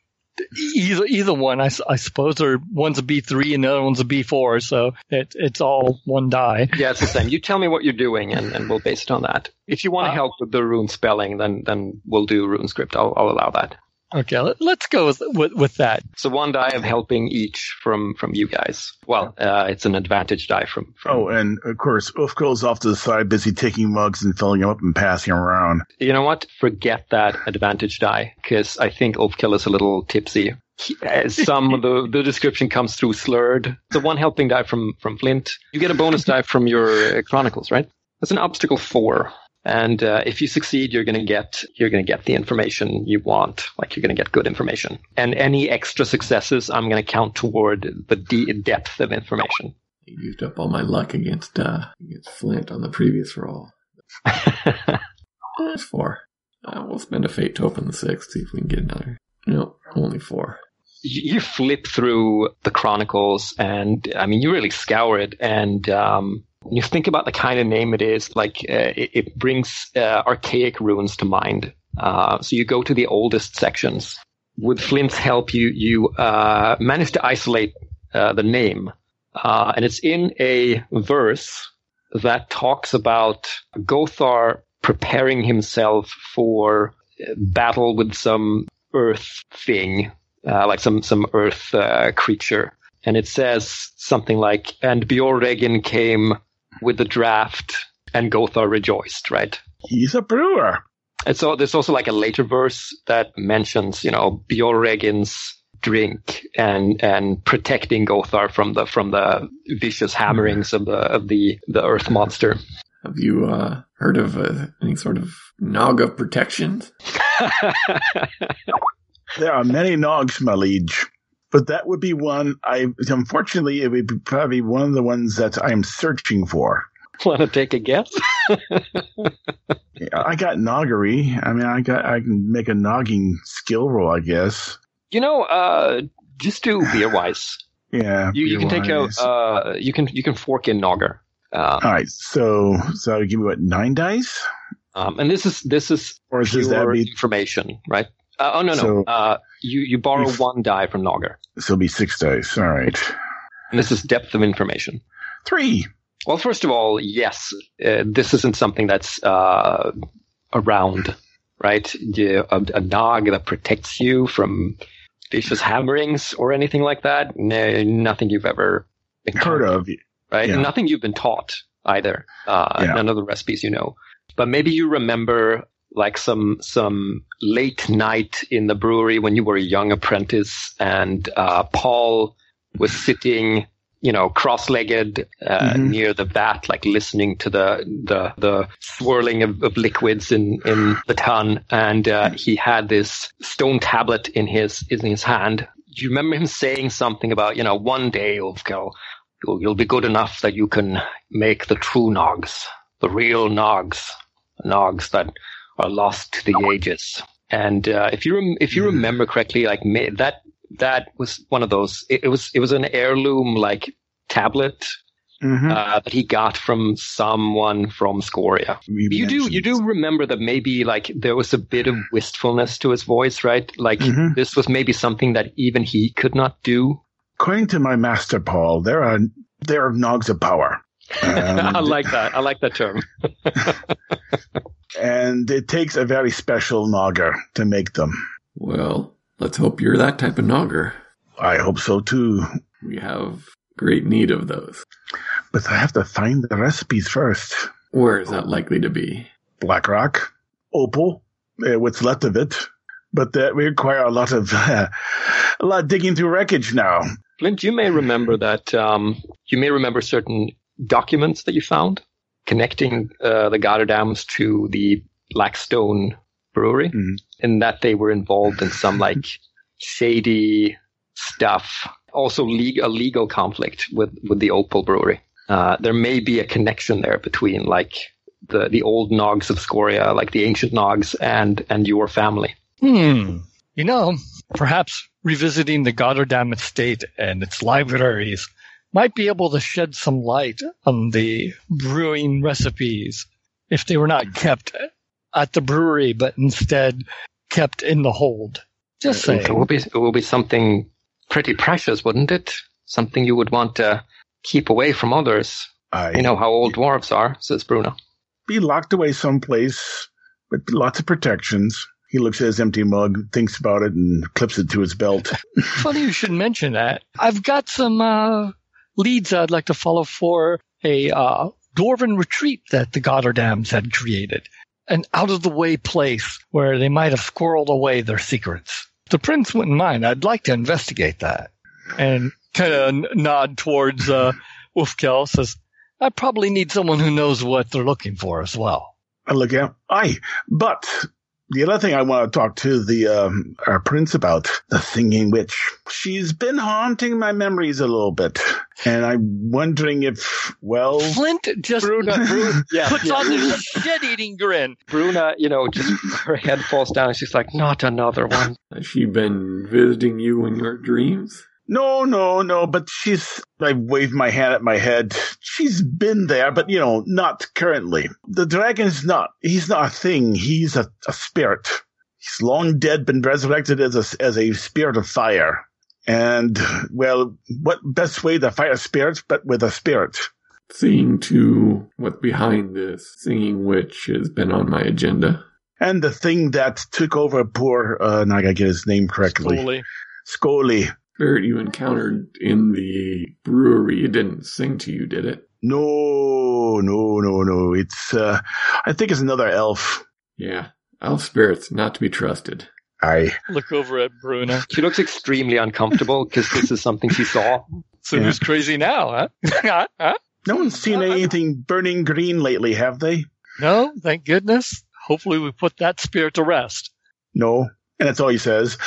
either either one, I suppose, or one's a B three and the other one's a B four, so it, it's all one die. Yeah, it's the same. You tell me what you're doing, and, and we'll base it on that. If you want to Uh, help with the rune spelling, then then we'll do rune script. I'll, I'll allow that. Okay, let, let's go with, with with that. So one die of helping each from from you guys. Well, uh, it's an advantage die from. from Oh, and of course, Ulfkel's off to the side, busy taking mugs and filling them up and passing them around. You know what? Forget that advantage die because I think Overkill is a little tipsy. He- uh, Some of the, the description comes through slurred. The one helping die from from Flint. You get a bonus die from your uh, Chronicles, right? That's an obstacle four, and uh, if you succeed, you're gonna get you're gonna get the information you want. Like you're gonna get good information, and any extra successes, I'm gonna count toward the de- depth of information. I used up all my luck against uh, against Flint on the previous roll. That's four. Uh, we'll spend a fate to open the six, see if we can get another. No, only four. you you flip through the chronicles and i mean you really scour it and um, you think about the kind of name it is like uh, it, it brings uh, archaic runes to mind. Uh, so you go to the oldest sections. With flint's help you you uh, manage to isolate uh, the name. Uh, and it's in a verse that talks about gothar preparing himself for battle with some earth thing like some some earth creature, and it says something like, "And Bjorregin came with the draft, and Gothar rejoiced." Right. He's a brewer. And so there's also like a later verse that mentions, you know, Bjorregin's drink and and protecting Gothar from the from the vicious hammerings of the of the the earth monster. Have you uh, heard of uh, any sort of nog of protection? There are many nogs, my liege. But that would be one I unfortunately it would be probably one of the ones that I am searching for. Want to take a guess? I got noggery. I mean I got I can make a nogging skill roll, I guess. You know, uh, just do beerwise. Yeah. You, you can take out. Uh, you can you can fork in Nogger. Um, All right, so so give me what nine dice, um, and this is this is or does that be information, right? Uh, oh no no. So- uh, you you borrow If- one die from Nogger, so it'll be six dice? All right, and this is depth of information. three. Well, first of all, yes, uh, this isn't something that's uh, around, right? You, a, a nog that protects you from vicious hammerings or anything like that. No, nothing you've ever Heard of? right? Yeah. Nothing you've been taught either. Uh, Yeah. None of the recipes you know. But maybe you remember like some some late night in the brewery when you were a young apprentice, and uh, Paul was sitting, you know, cross-legged uh, Mhm. near the vat, like listening to the the the swirling of, of liquids in in the tun, and uh, he had this stone tablet in his in his hand. Do you remember him saying something about, you know, one day, Ulfkel, you'll, you'll be good enough that you can make the true nogs, the real nogs, nogs that are lost to the ages. And uh, if you rem- if you Mhm. remember correctly, like that that was one of those. It, it was it was an heirloom like tablet Mm-hmm. uh, that he got from someone from Scoria. You do you do remember that maybe like there was a bit of wistfulness to his voice, right? Like Mhm. this was maybe something that even he could not do. According to my master, Paul, there are there are nogs of power. I like that. I like that term. and it takes a very special nogger to make them. Well, let's hope you're that type of nogger. I hope so too. We have great need of those. But I have to find the recipes first. Where is that likely to be? Black Rock, Opal, uh, what's left of it. But that we require a lot of a lot of digging through wreckage now. Flint, you may remember that. Um, you may remember certain documents that you found connecting uh, the Gotterdams to the Blackstone Brewery, Mhm. and that they were involved in some like shady stuff. Also, le- a legal conflict with with the Opal Brewery. uh, there may be a connection there between like the the old Nogs of Scoria, like the ancient Nogs, and and your family. Hmm. You know, perhaps revisiting the Gotterdam estate and its libraries might be able to shed some light on the brewing recipes if they were not kept at the brewery, but instead kept in the hold. Just saying. It will be it will be something pretty precious, wouldn't it? Something you would want to keep away from others. I You know how old dwarves are, says Bruna. be locked away someplace with lots of protections. He looks at his empty mug, thinks about it, and clips it to his belt. Funny you should mention that. I've got some uh, leads I'd like to follow for a uh, dwarven retreat that the Gotterdams had created. An out of the way place where they might have squirreled away their secrets. The prince wouldn't mind, I'd like to investigate that. And kind of nod towards uh, Ulfkel says, I probably need someone who knows what they're looking for as well. I look at, aye, but the other thing I want to talk to the um, our prince about the singing witch. She's been haunting my memories a little bit, and I'm wondering if, well, Flint just Bruna, Bruna, yeah, puts yeah. on this shit-eating grin. Bruna, you know, just her head falls down. and She's like, not another one. Has she been visiting you in your dreams? No, no, no. But she's. I wave my hand at my head. She's been there, but you know, not currently. The dragon's not. He's not a thing. He's a, a spirit. He's long dead, been resurrected as a as a spirit of fire. And well, what best way to fight a spirit but with a spirit? Seeing to what's behind this singing witch has been on my agenda. And the thing that took over poor, uh, now I gotta get his name correctly. Slowly. Scully. Spirit you encountered in the brewery, it didn't sing to you, did it? No, no, no, no. It's, uh, I think it's another elf. Yeah. Elf spirits, not to be trusted. I, Look over at Bruna. She looks extremely uncomfortable because this is something she saw. So Yeah. who's crazy now, huh? Huh? Huh? no one's seen anything burning green lately, have they? No, thank goodness. Hopefully we put that spirit to rest. No. And that's all he says.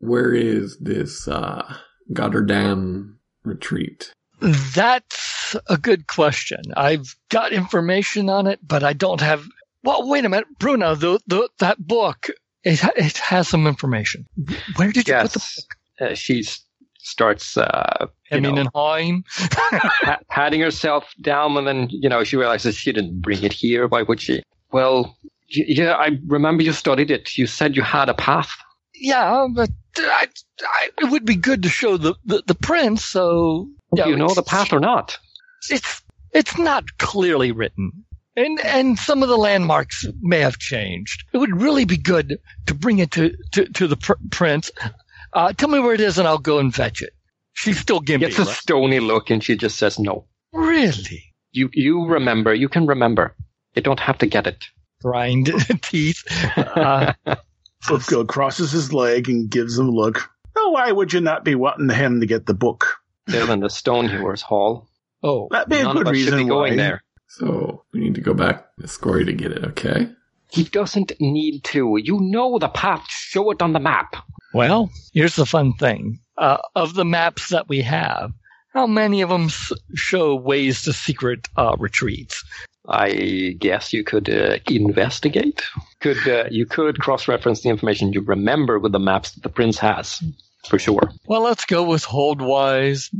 Where is this uh Gotterdam retreat? That's a good question. I've got information on it, but I don't have. Well, wait a minute, Bruna. The, the that book it it has some information. Where did you put the book? Uh, she starts, uh, you I mean, in Heim? patting herself down, and then you know she realizes she didn't bring it here. Why would she? Well, yeah, I remember you studied it. You said you had a path. Yeah, but I, I, it would be good to show the the, the prince. So Do you know it's- the path or not? it's it's not clearly written. And and some of the landmarks may have changed. It would really be good to bring it to to, to the pr- prince. Uh, tell me where it is, and I'll go and fetch it. She's still gimpy. Gets a right? stony look, and she just says no. Really? You you remember? You can remember. You don't have to get it. Grind teeth. Uh, Fulfill crosses his leg and gives him a look. Oh, why would you not be wanting him to get the book? Still in the Stonehewers Hall. oh, That'd be a good of us should reason be going why. there. So we need to go back to Scory to get it, okay? He doesn't need to. You know the path. Show it on the map. well, here's the fun thing. Uh, of the maps that we have, how many of them show ways to secret uh, retreats? I guess you could uh, investigate. Could uh, you could cross-reference the information you remember with the maps that the prince has, for sure. Well, let's go with Holdwise.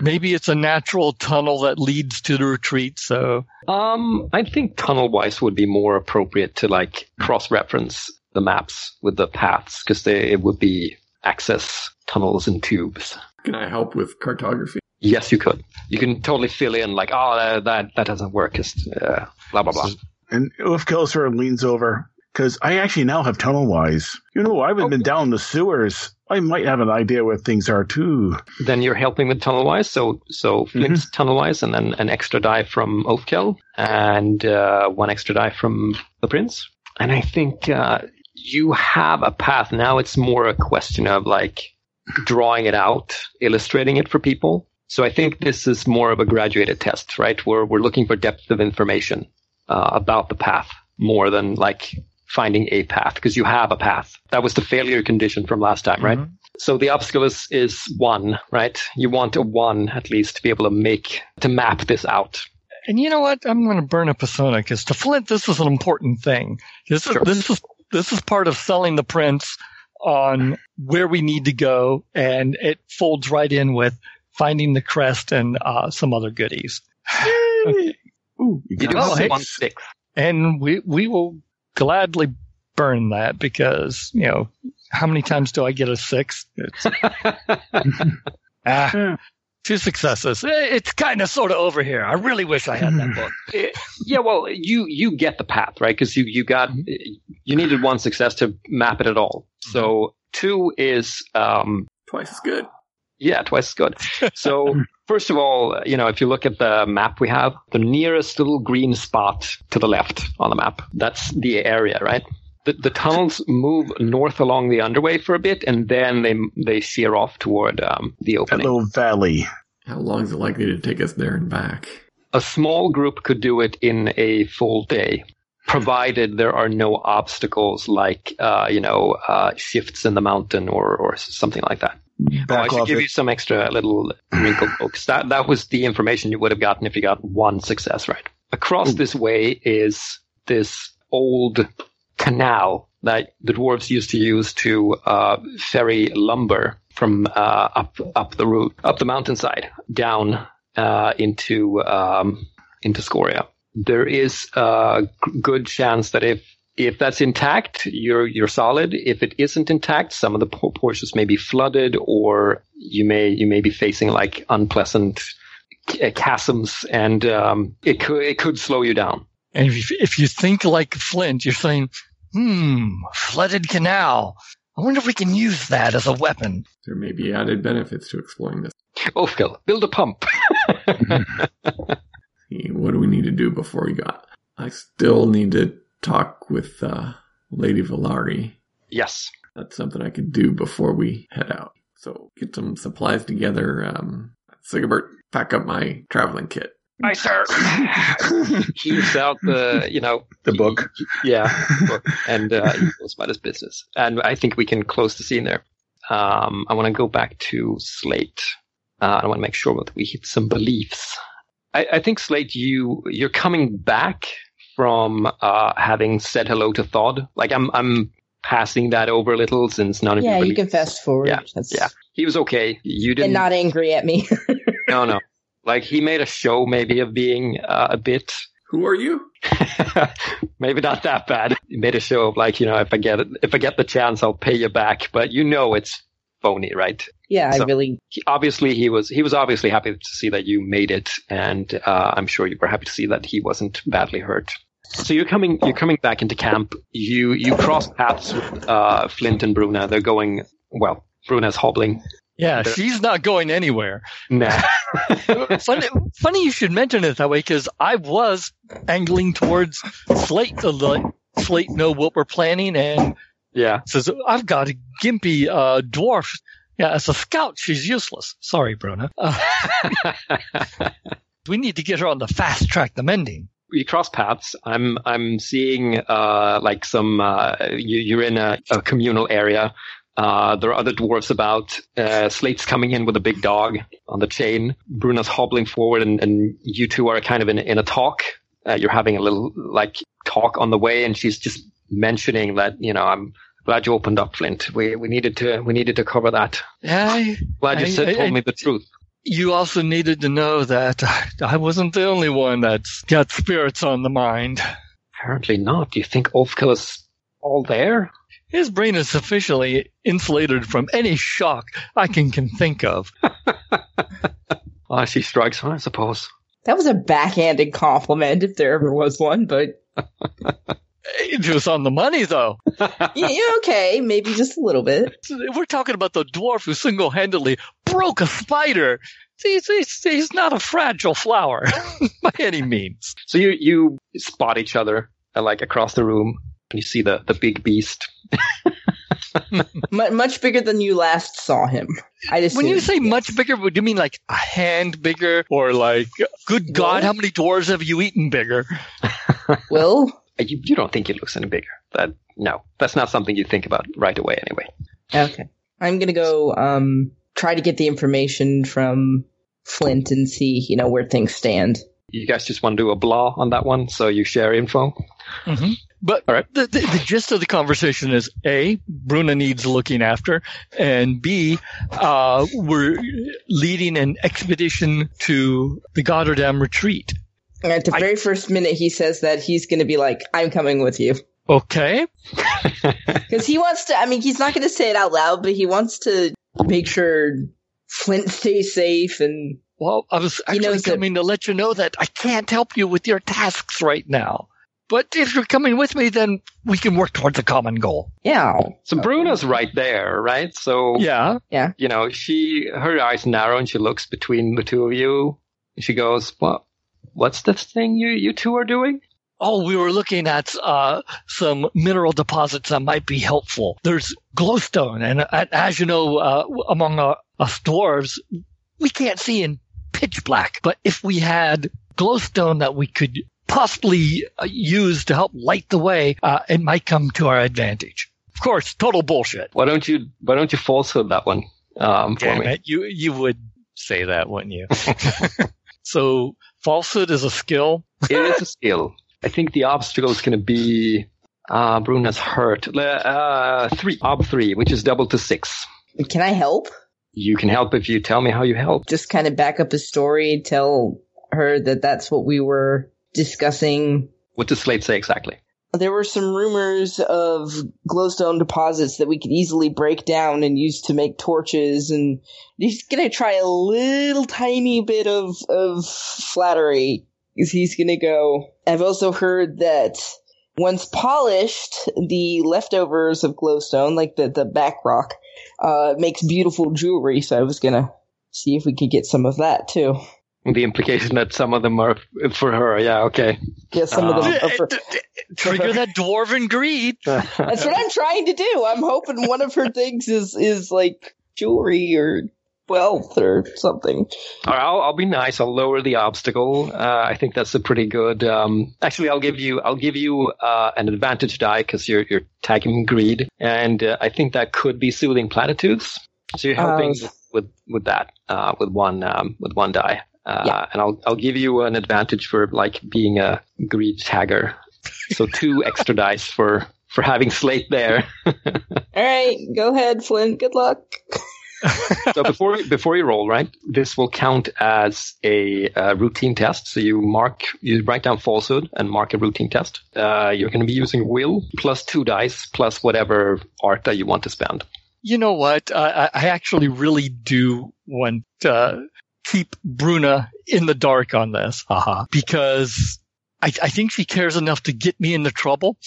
Maybe it's a natural tunnel that leads to the retreat. So, Um, I think tunnel-wise would be more appropriate to like cross-reference the maps with the paths because they it would be access tunnels and tubes. Can I help with cartography? Yes, you could. You can totally fill in like, oh, uh, that that doesn't work. It's uh, blah blah blah. And Ulf Kelser leans over because I actually now have tunnel wise. You know, I haven't been down the sewers. I might have an idea where things are too. then you're helping with tunnel wise. So so Flint's tunnel wise, and then an extra die from Ulfkel, and uh, one extra die from the prince. And I think uh, you have a path now. It's more a question of like drawing it out, illustrating it for people. So I think this is more of a graduated test, right? Where we're looking for depth of information uh, about the path more than like finding a path because you have a path. That was the failure condition from last time, right? So the obstacle is, is one, right? You want a one at least to be able to make, to map this out. And you know what? I'm going to burn a persona because to Flint, this is an important thing. This is, Sure. this is, this is part of selling the prince on where we need to go. And it folds right in with finding the crest and, uh, some other goodies. Okay. Ooh, you You got do have one six. And we, we will gladly burn that because, you know, how many times do I get a six? It's, ah, Yeah. two successes. Eh, It's kind of sort of over here. I really wish I had that book. yeah, well, you you get the path, right? Because you you got you needed one success to map it at all. So two is um, Twice as good. Yeah, twice as good. So first of all, you know, if you look at the map we have, the nearest little green spot to the left on the map, that's the area, right? The, the tunnels move north along the underway for a bit, and then they they shear off toward um, the that opening. little valley. How long is it likely to take us there and back? a small group could do it in a full day, provided there are no obstacles like, uh, you know, uh, shifts in the mountain or, or something like that. Oh, I should give you some extra little wrinkle books. That, that was the information you would have gotten if you got one success right. Across Ooh. this way is this old canal that the dwarves used to use to uh, ferry lumber from uh, up up the route up the mountainside down uh, into um, into Scoria. There is a good chance that if if that's intact, you're you're solid. If it isn't intact, some of the po- portions may be flooded, or you may you may be facing like unpleasant uh, chasms, and um, it could it could slow you down. And if you, if you think like Flint, you're saying, hmm, flooded canal. I wonder if we can use that as a weapon. There may be added benefits to exploring this. Ophil, build a pump. See, What do we need to do before we got? I still need to talk with uh, Lady Valari. yes. That's something I could do before we head out. So get some supplies together. Um, Sigibert, pack up my traveling kit. Aye, sir. Heaves out the, you know, The book. yeah, book, and uh, he goes about his business. And I think we can close the scene there. Um, I want to go back to Slate. Uh, I want to make sure that we hit some beliefs. I, I think Slate, you you're coming back from uh, having said hello to Thod. Like I'm I'm passing that over a little since none of Yeah, you. you can fast forward. Yeah, That's, yeah. He was okay. You didn't. And not angry at me. no, no. Like he made a show maybe of being uh, a bit Who are you? Maybe not that bad. He made a show of like, you know, if I get it, if I get the chance, I'll pay you back. But you know, it's phony, right? yeah, So- I really. He, obviously, he was he was obviously happy to see that you made it, and uh, I'm sure you were happy to see that he wasn't badly hurt. So you're coming you're coming back into camp. You you cross paths with uh, Flint and Bruna. They're going well. Bruna's hobbling. Yeah, There- she's not going anywhere. Nah. funny, funny you should mention it that way because I was angling towards Slate to let Slate know what we're planning and yeah. says, I've got a gimpy uh, dwarf. Yeah, as a scout, she's useless. Sorry, Bruna. Uh, we need to get her on the fast track to mending. we cross paths. I'm I'm seeing uh, like some uh, you, you're in a, a communal area. Uh, there are other dwarves about. Uh, Slate's coming in with a big dog on the chain. Bruna's hobbling forward, and, and you two are kind of in, in a talk. Uh, you're having a little like talk on the way, and she's just mentioning that you know I'm glad you opened up, Flint. We we needed to we needed to cover that. Yeah, I- Glad you I- said, I- told I- me the truth. you also needed to know that I wasn't the only one that's got spirits on the mind. Apparently not. Do you think Ulfkel is all there? His brain is sufficiently insulated from any shock I can, can think of. Ah, she strikes, I suppose. That was a backhanded compliment if there ever was one, but It was on the money, though. yeah, yeah, okay, maybe just a little bit. We're talking about the dwarf who single-handedly broke a spider. He's, he's, he's not a fragile flower by any means. So you you spot each other uh, like across the room, and you see the the big beast. Mu much bigger than you last saw him. I just When you say much bigger, do you mean like a hand bigger, or like, good God, What? how many dwarves have you eaten bigger? Will, Uh, You you don't think it looks any bigger? That no, that's not something you think about right away. Anyway, okay, I'm gonna go um try to get the information from Flint and see, you know, where things stand. You guys just want to do a blah on that one, so you share info. hmm But All right. the, the, the gist of the conversation is A, Bruna needs looking after, and B, uh, we're leading an expedition to the Gotterdam retreat. And at the I- very first minute he says that he's gonna be like, I'm coming with you. Okay. Because he wants to, I mean, he's not gonna say it out loud, but he wants to make sure Flint stays safe and Well, I was actually knows that- coming to let you know that I can't help you with your tasks right now. But if you're coming with me, then we can work towards a common goal. yeah. So Bruna's right there, right? So Yeah. Yeah. You know, she her eyes narrow and she looks between the two of you. She goes, "What? What's this thing you you two are doing?" Oh, we were looking at uh, some mineral deposits that might be helpful. There's glowstone, and uh, as you know, uh, among uh, us dwarves, we can't see in pitch black. But if we had glowstone that we could possibly uh, use to help light the way, uh, it might come to our advantage. Of course, total bullshit. Why don't you Why don't you falsehood that one um, for Damn me? it, you you would say that, wouldn't you? so falsehood is a skill. it is a skill. I think the obstacle is going to be uh, Bruna's hurt. Le- Uh, three, ob three, which is double to six. Can I help? You can help if you tell me how you help. Just kind of back up his story, tell her that that's what we were discussing. What does Slate say exactly? There were some rumors of glowstone deposits that we could easily break down and use to make torches, and he's gonna try a little tiny bit of of flattery. He's gonna go? I've also heard that once polished, the leftovers of glowstone, like the the back rock, uh, makes beautiful jewelry. So I was gonna see if we could get some of that too. The implication that some of them are for her. Yeah, okay. Yeah, some of them. Are for, Trigger that dwarven greed. That's what I'm trying to do. I'm hoping one of her things is is like jewelry or wealth or something. All right, I'll, I'll be nice. I'll lower the obstacle. Uh, I think that's a pretty good. Um, actually, I'll give you I'll give you uh, an advantage die because you're you're tagging greed, and uh, I think that could be soothing platitudes. So you're helping Uh, with with that uh, with one um, with one die, uh, Yeah. and I'll I'll give you an advantage for like being a greed tagger. So two extra dice for for having slate there. All right, go ahead, Flint. Good luck. so before before you roll, right, this will count as a uh, routine test. So you mark, you write down falsehood and mark a routine test. Uh, you're going to be using will plus two dice plus whatever art that you want to spend. You know what? I, I I actually really do want to keep Bruna in the dark on this, haha, because I, I think she cares enough to get me into trouble.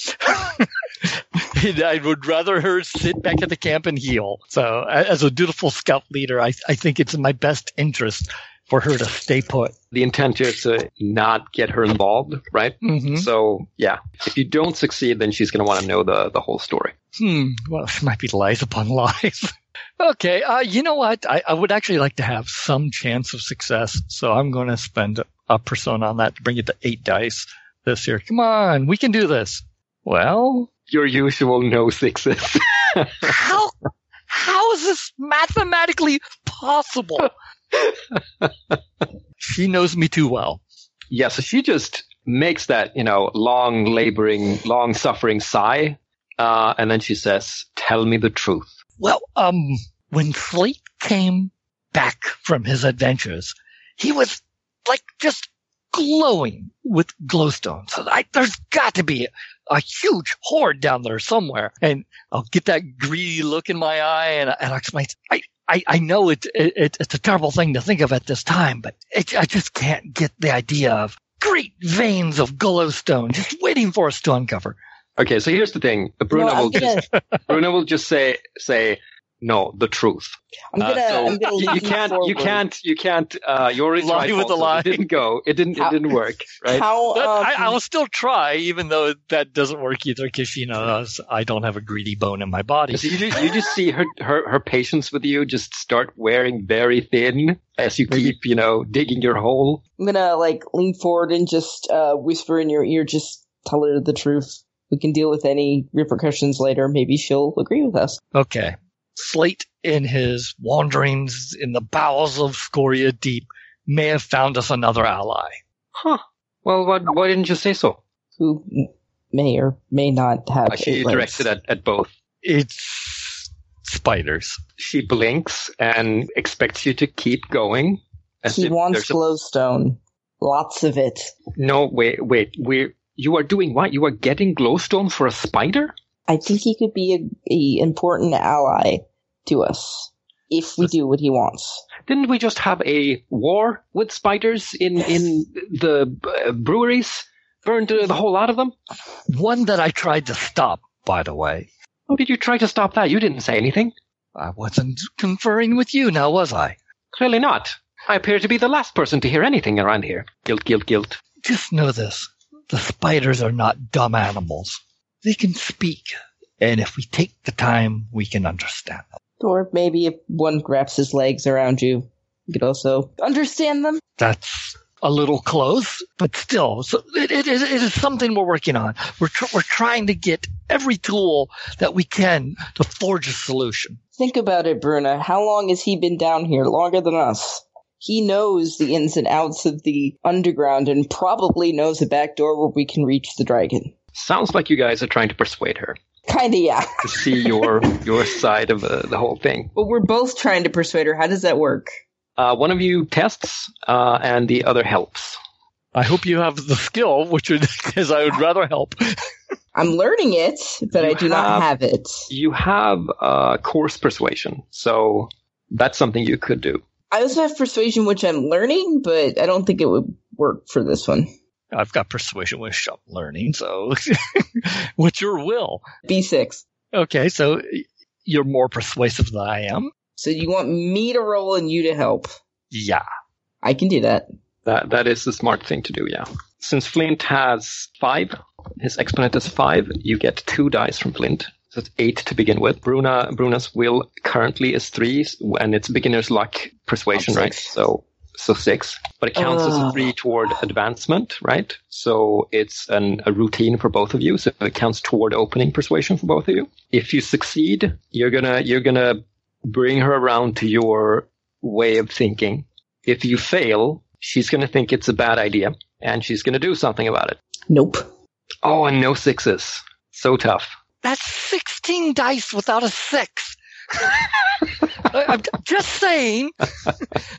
I would rather her sit back at the camp and heal. So, as a dutiful scout leader, I, I think it's in my best interest for her to stay put. The intent is to not get her involved, right? hmm So yeah, if you don't succeed, then she's going to want to know the the whole story. Hmm. Well, it might be lies upon lies. Okay. Uh, you know what? I, I would actually like to have some chance of success, so I'm going to spend a persona on that to bring it to eight dice this year. Come on, we can do this. Well, Your usual no sixes. how how is this mathematically possible? she knows me too well. yeah, so she just makes that you know long laboring, long suffering sigh, uh, and then she says, "Tell me the truth." Well, um, when Slate came back from his adventures, he was like just glowing with glowstone. So I, there's got to be a huge hoard down there somewhere. And I'll get that greedy look in my eye and, and I'll explain, I, I, I know it, it, it's a terrible thing to think of at this time, but it, I just can't get the idea of great veins of glowstone just waiting for us to uncover. Okay, so here's the thing: Bruna No, will gonna, just Bruna will just say say no, the truth. I'm Uh, gonna, so I'm gonna you, you can't, you can't, you can't. Uh, you already Lie tried with the also. lie. It didn't go. It didn't. How- It didn't work. Right. How? Um, I, I'll still try, even though that doesn't work either, because she knows I don't have a greedy bone in my body. So you, just, you just see her, her her patience with you just start wearing very thin as you keep you know digging your hole. I'm gonna like lean forward and just uh, whisper in your ear. Just tell her the truth. We can deal with any repercussions later. Maybe she'll agree with us. Okay. Slate, in his wanderings in the bowels of Scoria Deep, may have found us another ally. Huh. Well, what, why didn't you say so? Who may or may not have. Uh, she eight directed at, at both. It's spiders. She blinks and expects you to keep going. as He wants there's a- glowstone. Lots of it. No, wait, wait. We're you are doing what? You are getting glowstone for a spider? I think he could be a, a important ally to us if we do what he wants. Didn't we just have a war with spiders in in the uh, breweries? Burned uh, the whole lot of them. One that I tried to stop, by the way. How did you try to stop that? You didn't say anything. I wasn't conferring with you now, was I? Clearly not. I appear to be the last person to hear anything around here. Guilt, guilt, guilt. Just know this. The spiders are not dumb animals. They can speak. And if we take the time, we can understand them. Or maybe if one wraps his legs around you, you could also understand them. That's a little close, but still, so it, it, is- it is something we're working on. We're, tr- we're trying to get every tool that we can to forge a solution. Think about it, Bruna. How long has he been down here? Longer than us. He knows the ins and outs of the underground and probably knows a back door where we can reach the dragon. Sounds like you guys are trying to persuade her Kinda, yeah. to see your your side of the, the whole thing. But we're both trying to persuade her. How does that work? Uh, one of you tests, uh, and the other helps. I hope you have the skill, which would, because I would rather help. I'm learning it, but You I do not have- have it. You have uh, course persuasion, so that's something you could do. I also have persuasion, which I'm learning, but I don't think it would work for this one. I've got persuasion with shop learning, so what's your will? B6. Okay, so you're more persuasive than I am. So you want me to roll and you to help? Yeah. I can do that. That that is the smart thing to do, yeah. Since Flint has five, his exponent is five, you get two dice from Flint. So it's eight to begin with. Bruna Bruna's will currently is three, and it's beginner's luck persuasion, right? So so six. But it counts as a three toward advancement, right? So it's an, a routine for both of you. So it counts toward opening persuasion for both of you. If you succeed, you're gonna you're gonna bring her around to your way of thinking. If you fail, she's going to think it's a bad idea and she's going to do something about it. Nope. Oh, and no sixes. So tough. That's 16 dice without a six. I'm just saying.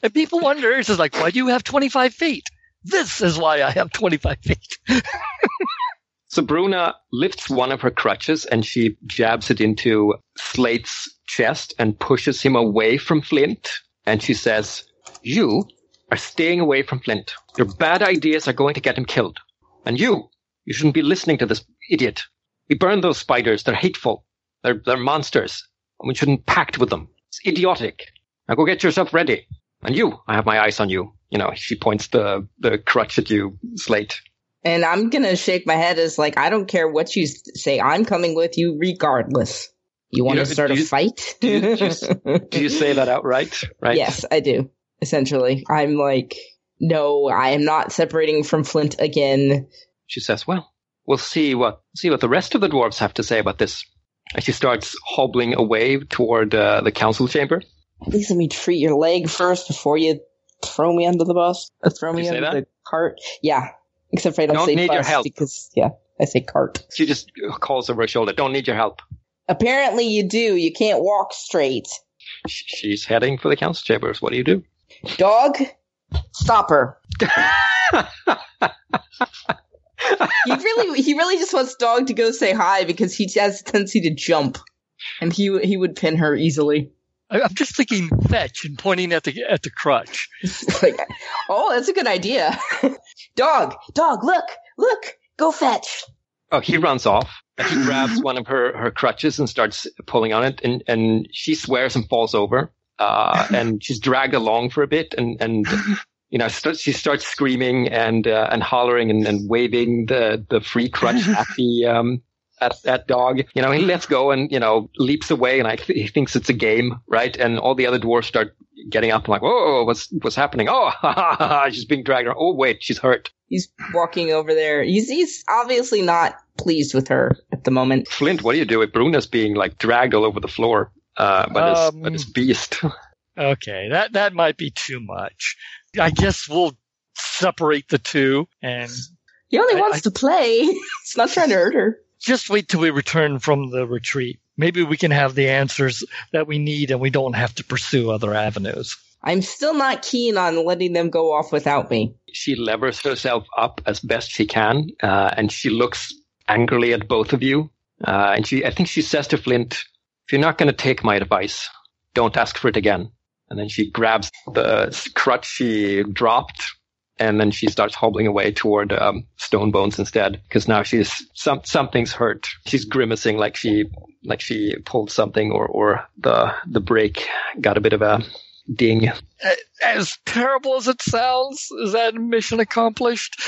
and people wonder, it's just like, why do you have 25 feet? This is why I have 25 feet. So Bruna lifts one of her crutches and she jabs it into Slate's chest and pushes him away from Flint. And she says, You are staying away from Flint. Your bad ideas are going to get him killed. And you, you shouldn't be listening to this idiot. We burn those spiders. They're hateful. They're, they're monsters. And we shouldn't pact with them. It's idiotic. Now go get yourself ready. And you, I have my eyes on you. You know, she points the, the crutch at you, Slate. And I'm gonna shake my head as like, I don't care what you say. I'm coming with you regardless. You want know, to start a you- fight? do you just- Do you say that outright? Right? Yes, I do. Essentially, I'm like, no, I am not separating from Flint again. She says, "Well, we'll see what see what the rest of the dwarves have to say about this." As she starts hobbling away toward uh, the council chamber. Please let me treat your leg first before you throw me under the bus. Or throw Did me under that? the cart. Yeah, except for I don't, Don't say need your help. because yeah, I say cart. She just calls over her shoulder, "Don't need your help." Apparently, you do. You can't walk straight. She's heading for the council chambers. What do you do? Dog, stop her. he really, he really just wants dog to go say hi because he has a tendency to jump, and he he would pin her easily. I- I'm just thinking fetch and pointing at the at the crutch. like, oh, that's a good idea. dog, dog, look, look, go fetch. Oh, he runs off. And he grabs one of her, her crutches and starts pulling on it, and, and she swears and falls over. Uh, and she's dragged along for a bit, and, and you know, st- she starts screaming and uh, and hollering and, and waving the, the free crutch at the um at that dog. You know, he lets go and you know leaps away, and I th- he thinks it's a game, right? And all the other dwarfs start getting up and like, whoa, what's what's happening? Oh, ha, ha, ha, she's being dragged around. Oh, wait, she's hurt. He's walking over there. He's he's obviously not pleased with her at the moment. Flint, what do you do with Bruna's being like dragged all over the floor? uh, but, it's, Um, but it's beast. Okay, that that might be too much. I guess we'll separate the two and He only I- wants I- to play. He's not trying to hurt her. just wait till we return from the retreat. Maybe we can have the answers that we need and we don't have to pursue other avenues. I'm still not keen on letting them go off without me. She levers herself up as best she can, uh, and she looks angrily at both of you. Uh, and she, I think she says to Flint, "If you're not going to take my advice, don't ask for it again." And then she grabs the crutch she dropped, and then she starts hobbling away toward um, Stonebones instead, because now she's some something's hurt. She's grimacing like she like she pulled something, or or the the break got a bit of a ding. As terrible as it sounds, is that mission accomplished?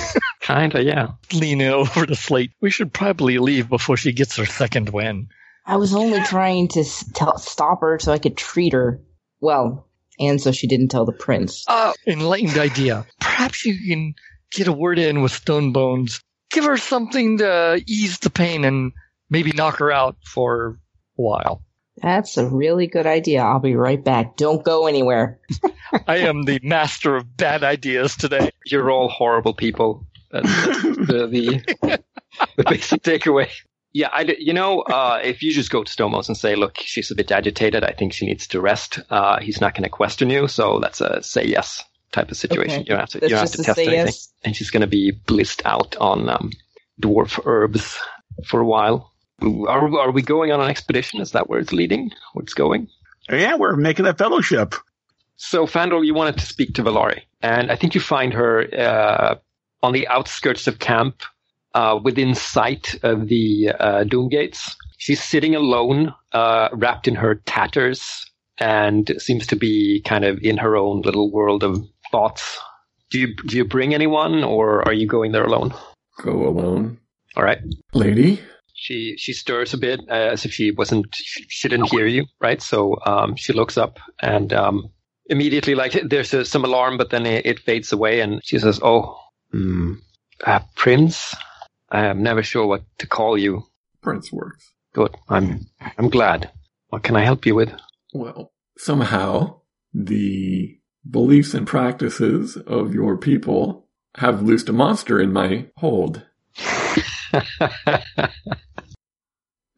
Kinda, yeah. Leaning over the Slate. We should probably leave before she gets her second win. I was only trying to s- tell, stop her so I could treat her. Well, and so she didn't tell the prince. Uh, enlightened idea. Perhaps you can get a word in with Stonebones. Give her something to ease the pain and maybe knock her out for a while. That's a really good idea. I'll be right back. Don't go anywhere. I am the master of bad ideas today. You're all horrible people. That's the, the, the basic takeaway. Yeah, I, d- you know, uh, if you just go to Stomos and say, look, she's a bit agitated. I think she needs to rest. Uh, he's not going to question you. So that's a say yes type of situation. Okay. You don't have to, That's you don't have to test anything. yes. And she's going to be blissed out on um, dwarf herbs for a while. Are, are we going on an expedition? Is that where it's leading? Where it's going? Yeah, we're making a fellowship. So, Fandral, you wanted to speak to Valari, and I think you find her uh, on the outskirts of camp, uh, within sight of the uh, Doom Gates. She's sitting alone, uh, wrapped in her tatters, and seems to be kind of in her own little world of thoughts. Do you do you bring anyone, or are you going there alone? Go alone. All right. Lady? She she stirs a bit uh, as if she wasn't she, didn't hear you, right? So um, she looks up and um, immediately like there's a, some alarm, but then it, it fades away, and she says, "Oh, hmm, uh, Prince, I'm never sure what to call you. Prince works. Good, I'm I'm glad. What can I help you with?" Well, somehow the beliefs and practices of your people have loosed a monster in my hold.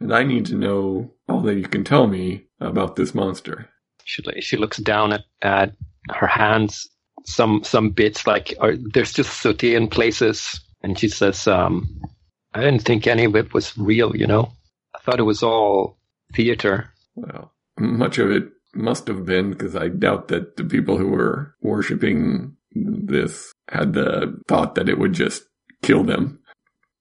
And I need to know all that you can tell me about this monster. she she looks down at, at her hands. Some some bits like are there's just sooty in places, and she says, um, "I didn't think any of it was real. You know, I thought it was all theater." Well, much of it must have been because I doubt that the people who were worshipping this had the thought that it would just kill them.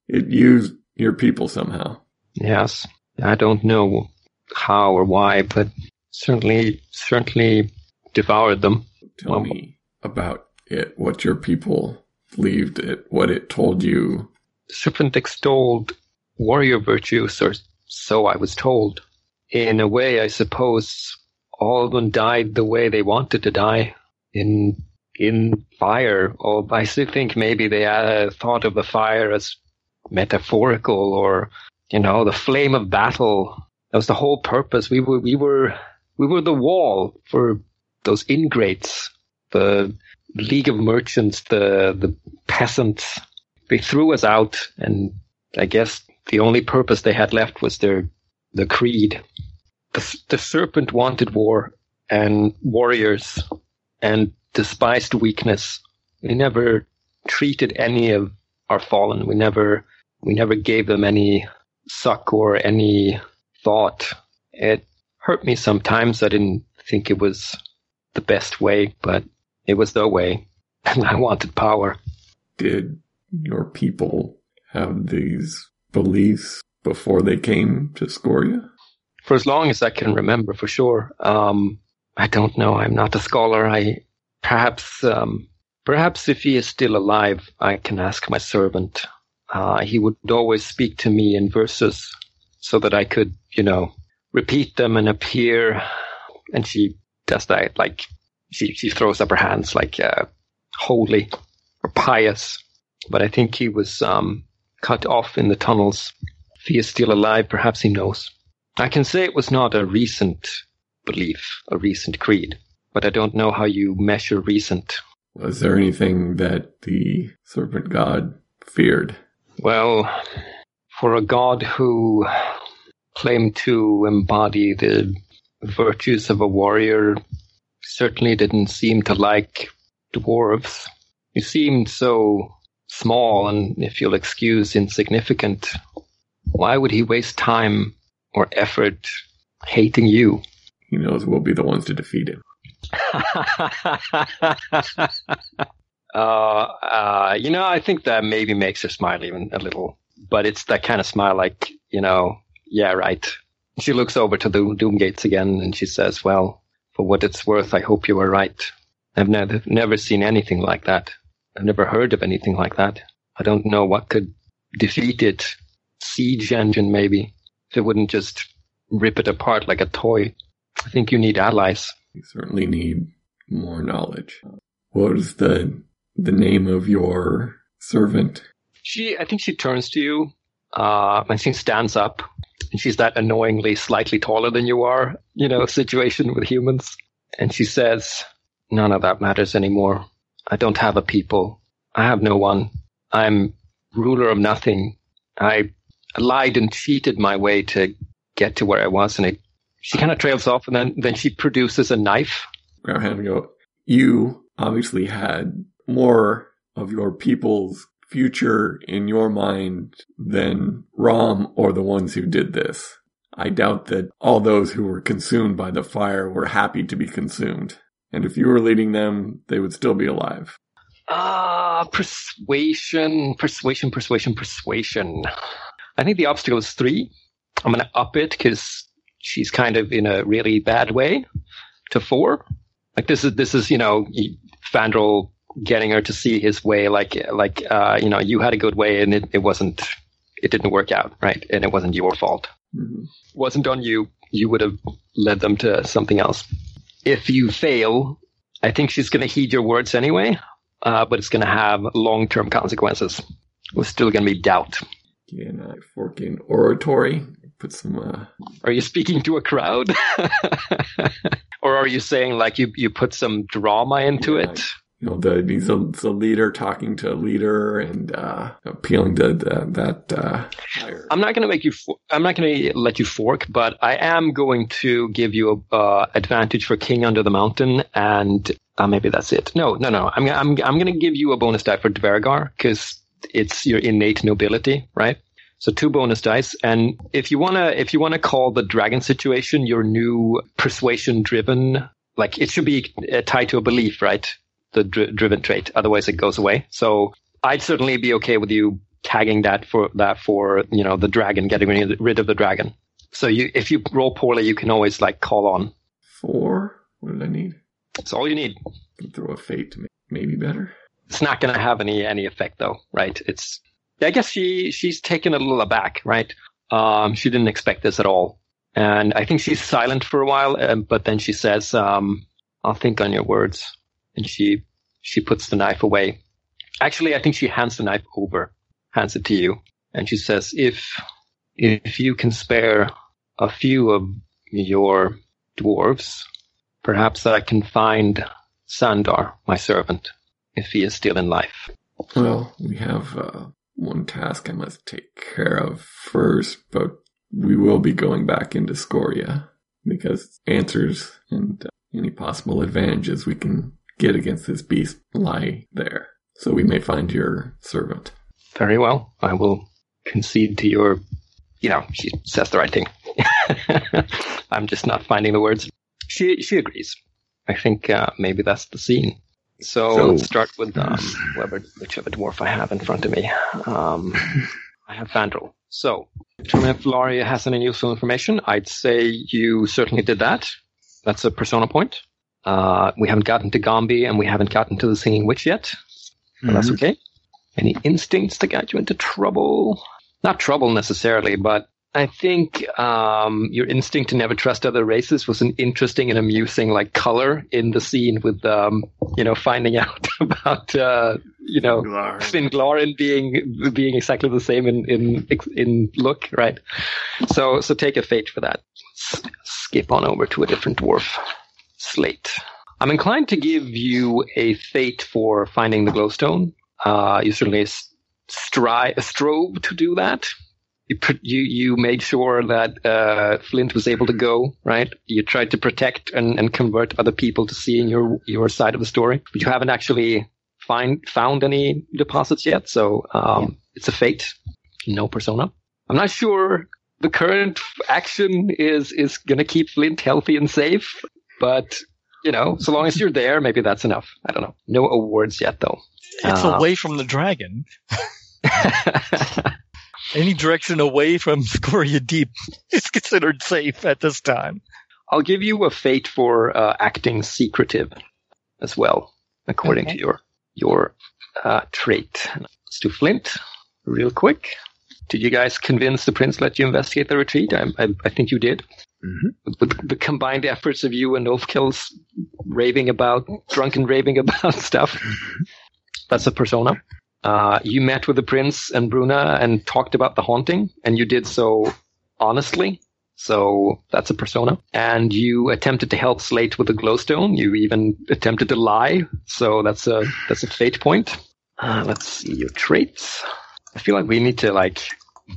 It used your people somehow. Yes, I don't know how or why, but certainly certainly devoured them. Tell Well- me about it, what your people believed it, what it told you. Serpent extolled warrior virtues, or so I was told. In a way, I suppose all of them died the way they wanted to die, in in fire. Or I still think maybe they uh, thought of the fire as metaphorical, or you know, the flame of battle. That was the whole purpose. We were we were we were the wall for those ingrates, the League of Merchants, the the peasants they threw us out, and I guess the only purpose they had left was their the creed. The, the serpent wanted war and warriors, and despised weakness. We never treated any of our fallen. We never we never gave them any suck or any thought. It hurt me sometimes. I didn't think it was the best way, but it was the way, and I wanted power. Did your people have these beliefs before they came to Scoria? for as long as I can remember, for sure. Um, I don't know. I'm not a scholar. I perhaps, um, perhaps if he is still alive, I can ask my servant. Uh, he would always speak to me in verses, so that I could, you know, repeat them and appear. And she does that, like she she throws up her hands, like uh, holy or pious. But I think he was um, cut off in the tunnels. If he is still alive, perhaps he knows. I can say it was not a recent belief, a recent creed, but I don't know how you measure recent. Was there anything that the serpent god feared? Well, for a god who claimed to embody the virtues of a warrior, certainly didn't seem to like dwarves. He seemed so small and, if you'll excuse, insignificant. Why would he waste time or effort hating you? He knows we'll be the ones to defeat him. uh, uh, you know, I think that maybe makes her smile even a little, but it's that kind of smile like, you know, yeah, right. She looks over to the doom gates again and she says, well, for what it's worth, I hope you were right. I've never, never seen anything like that. I've never heard of anything like that. I don't know what could defeat it. Siege engine, maybe. If it wouldn't just rip it apart like a toy. I think you need allies. You certainly need more knowledge. What is the the name of your servant? She, I think she turns to you, uh, and she stands up, and she's that annoyingly slightly taller than you are, you know, situation with humans. And she says, none of that matters anymore. I don't have a people. I have no one. I'm ruler of nothing. I lied and cheated my way to get to where I was, and it, she kind of trails off, and then then she produces a knife. And go. You obviously had more of your people's future in your mind than Rom or the ones who did this. I doubt that all those who were consumed by the fire were happy to be consumed. And if you were leading them, they would still be alive. Ah, persuasion, persuasion, persuasion, persuasion. I think the obstacle is three. I'm going to up it because she's kind of in a really bad way to four. Like this is this is you know Fandral getting her to see his way. Like like uh, you know you had a good way and it, it wasn't it didn't work out right and it wasn't your fault. Mm-hmm. Wasn't on you. You would have led them to something else. If you fail, I think she's going to heed your words anyway, uh, but it's going to have long term consequences. There's still going to be doubt. Can I fork in oratory? Put some. Uh... Are you speaking to a crowd? or are you saying like you, you put some drama into yeah, it? You know, the he's a, leader talking to a leader and uh, appealing to the, that. Uh. I'm not going to make you. I'm not going to let you fork, but I am going to give you a uh, advantage for King Under the Mountain, and uh, maybe that's it. No, no, no. I'm I'm I'm going to give you a bonus die for Dvergar because it's your innate nobility, right? So two bonus dice, and if you wanna if you wanna call the dragon situation your new persuasion driven, like it should be tied to a belief, right? The dri- driven trait. Otherwise, it goes away. So I'd certainly be okay with you tagging that for that for you know the dragon, getting rid of the dragon. So you, if you roll poorly, you can always like call on. Four. What did I need? That's all you need. Throw a fate to make maybe better. It's not going to have any any effect though, right? It's. I guess she she's taken a little aback, right? Um, she didn't expect this at all, and I think she's silent for a while, uh, but then she says, um, "I'll think on your words." and she she puts the knife away. Actually, I think she hands the knife over, hands it to you, and she says, "If if you can spare a few of your dwarves, perhaps I can find Sandar, my servant, if he is still in life." Well, we have uh, one task I must take care of first, but we will be going back into Scoria because answers and uh, any possible advantages we can get against this beast lie there. So we may find your servant. Very well. I will concede to your, you know, she says the right thing. I'm just not finding the words. She, she agrees. I think uh, maybe that's the scene. So, so let's start with um, whoever, whichever dwarf I have in front of me. Um, I have Fandral. So, determine if Laria has any useful information. I'd say you certainly did that. That's a persona point. Uh, we haven't gotten to Gombi and we haven't gotten to the Singing Witch yet. But mm-hmm. that's okay. Any instincts that got you into trouble? Not trouble necessarily, but I think um, your instinct to never trust other races was an interesting and amusing like color in the scene with um, you know finding out about uh, you know, Glar. Finn Glorin being being exactly the same in in in look, right? So so take a fate for that. S- skip on over to a different dwarf, Slate. I'm inclined to give you a fate for finding the glowstone. Uh, you certainly stri- strove to do that. You, you you made sure that uh, Flint was able to go right. You tried to protect and, and convert other people to seeing your your side of the story, but you haven't actually find found any deposits yet. So um, it's a fate, no persona. I'm not sure the current action is is going to keep Flint healthy and safe, but you know, so long as you're there, maybe that's enough. I don't know. No awards yet, though. It's Uh, away from the dragon. Any direction away from Scoria Deep is considered safe at this time. I'll give you a fate for uh, acting secretive as well, according Okay. to your your uh, trait. Let's do Flint real quick. Did you guys convince the prince let you investigate the retreat? I, I, I think you did. Mhm. With the combined efforts of you and Ulfkel's raving about, drunken raving about stuff. That's a persona. Uh, you met with the prince and Bruna and talked about the haunting, and you did so honestly. So that's a persona. And you attempted to help Slate with the glowstone. You even attempted to lie. So that's a that's a fate point. Uh, let's see your traits. I feel like we need to like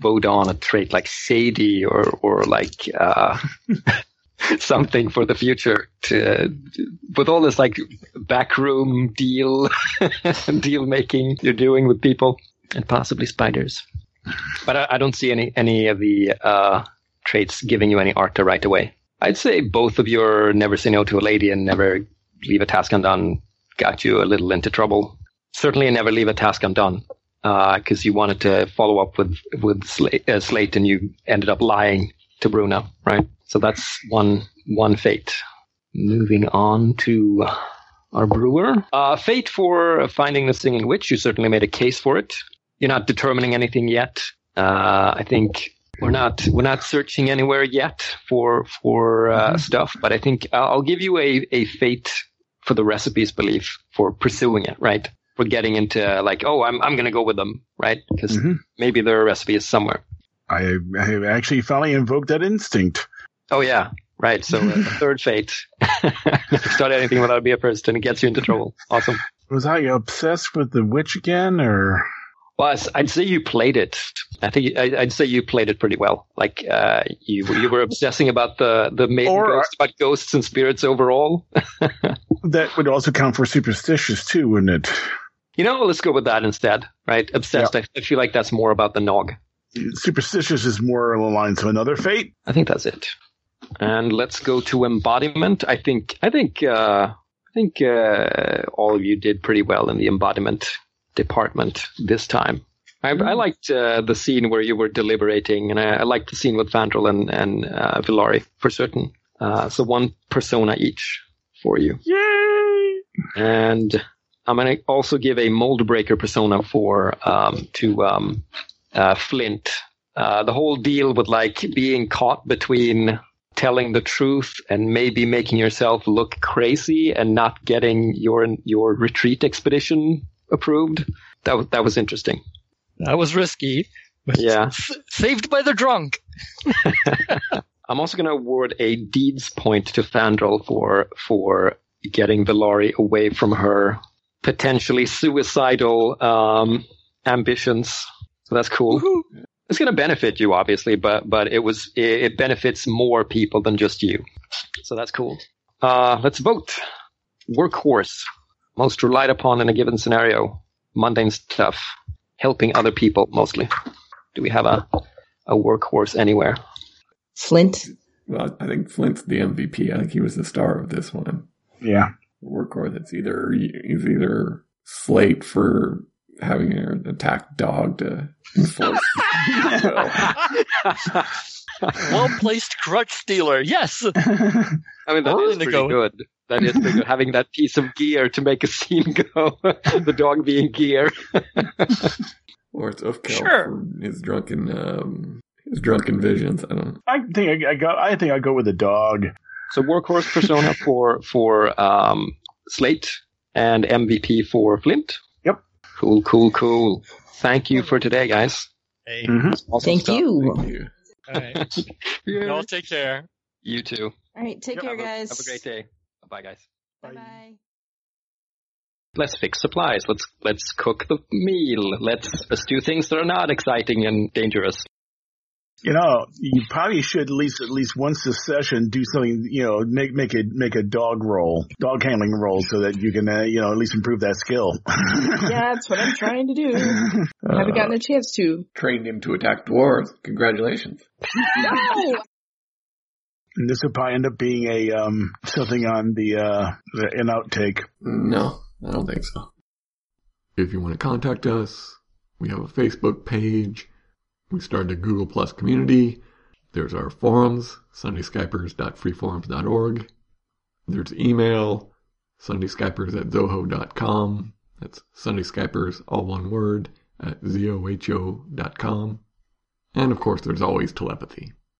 vote on a trait like shady or or like uh, something for the future. To with all this like backroom deal deal making you're doing with people and possibly spiders. But I, I don't see any any of the uh, traits giving you any artha right away. I'd say both of your never say no to a lady and never leave a task undone got you a little into trouble. Certainly never leave a task undone because you wanted to follow up with with Slate, uh, Slate and you ended up lying to Bruna, right? So that's one one fate. Moving on to our brewer. Uh, fate for finding the singing witch. You certainly made a case for it. You're not determining anything yet. Uh, I think we're not we're not searching anywhere yet for for uh, stuff. But I think I'll give you a a fate for the recipes belief for pursuing it. Right. For getting into like, oh, I'm I'm gonna go with them, right? Because Mhm. maybe their recipe is somewhere. I, I actually finally invoked that instinct. Oh yeah, right. So uh, the third fate. Start anything without a first, and it gets you into trouble. Awesome. Was I obsessed with the witch again, or Well, I'd- say you played it. I think I'd say you played it pretty well. Like uh, you you were obsessing about the the maiden Or- ghost, about ghosts and spirits overall. that would also count for superstitious too, wouldn't it? You know, let's go with that instead. Right? Obsessed. I, I feel like that's more about the nog. Superstitious is more aligned to another fate. I think that's it. And let's go to embodiment. I think I think uh, I think uh, all of you did pretty well in the embodiment department this time. I, I liked uh, the scene where you were deliberating, and I, I liked the scene with Vandrel and and uh, Villari for certain. Uh, so one persona each for you. Yay! And I'm going to also give a mold breaker persona for um, to um, uh, Flint. Uh, the whole deal with like being caught between telling the truth and maybe making yourself look crazy and not getting your your retreat expedition approved. That was that was interesting. That was risky. Yeah. saved by the drunk. I'm also going to award a deeds point to Fandral for for getting Villari away from her potentially suicidal um, ambitions. So that's cool. It's going to benefit you, obviously, but but it was it, it benefits more people than just you. So that's cool. Uh, let's vote. Workhorse, most relied upon in a given scenario. Mundane stuff, helping other people mostly. Do we have a a workhorse anywhere? Flint. Well, I think Flint's the MVP. I think he was the star of this one. Yeah. Workhorse. It's either he's either Slate for having an attack dog to enforce. Well placed crutch stealer. Yes. I mean, that We're is pretty go- good. That is pretty good. Having that piece of gear to make a scene go. the dog being gear. or it's Ulfkel Sure. for his drunken um, his drunken visions. I don't. I think I, I go. I think I go with the dog. So workhorse persona for for um, Slate and MVP for Flint. Yep. Cool, cool, cool. Thank you for today, guys. Hey, Mhm. Awesome Thank you. Thank you. all right. Yeah. Y'all take care. You too. All right, take care, have a- guys. have a great day. Bye, guys. Bye bye. Let's fix supplies. Let's let's cook the meal. Let's let's do things that are not exciting and dangerous. You know, you probably should at least at least once a session do something. You know, make make a make a dog roll, dog handling roll, so that you can uh, you know at least improve that skill. Yeah, that's what I'm trying to do. I haven't gotten a chance to. Trained him to attack dwarves. Congratulations. No! And this would probably end up being a um something on the uh the, an outtake. No, I don't think so. If you want to contact us, we have a Facebook page. We started a Google Plus community. There's our forums, sundayskypers.freeforums.org. There's email, sundayskypers at zoho.com. That's sundayskypers, all one word, at zoho.com. And of course, there's always telepathy.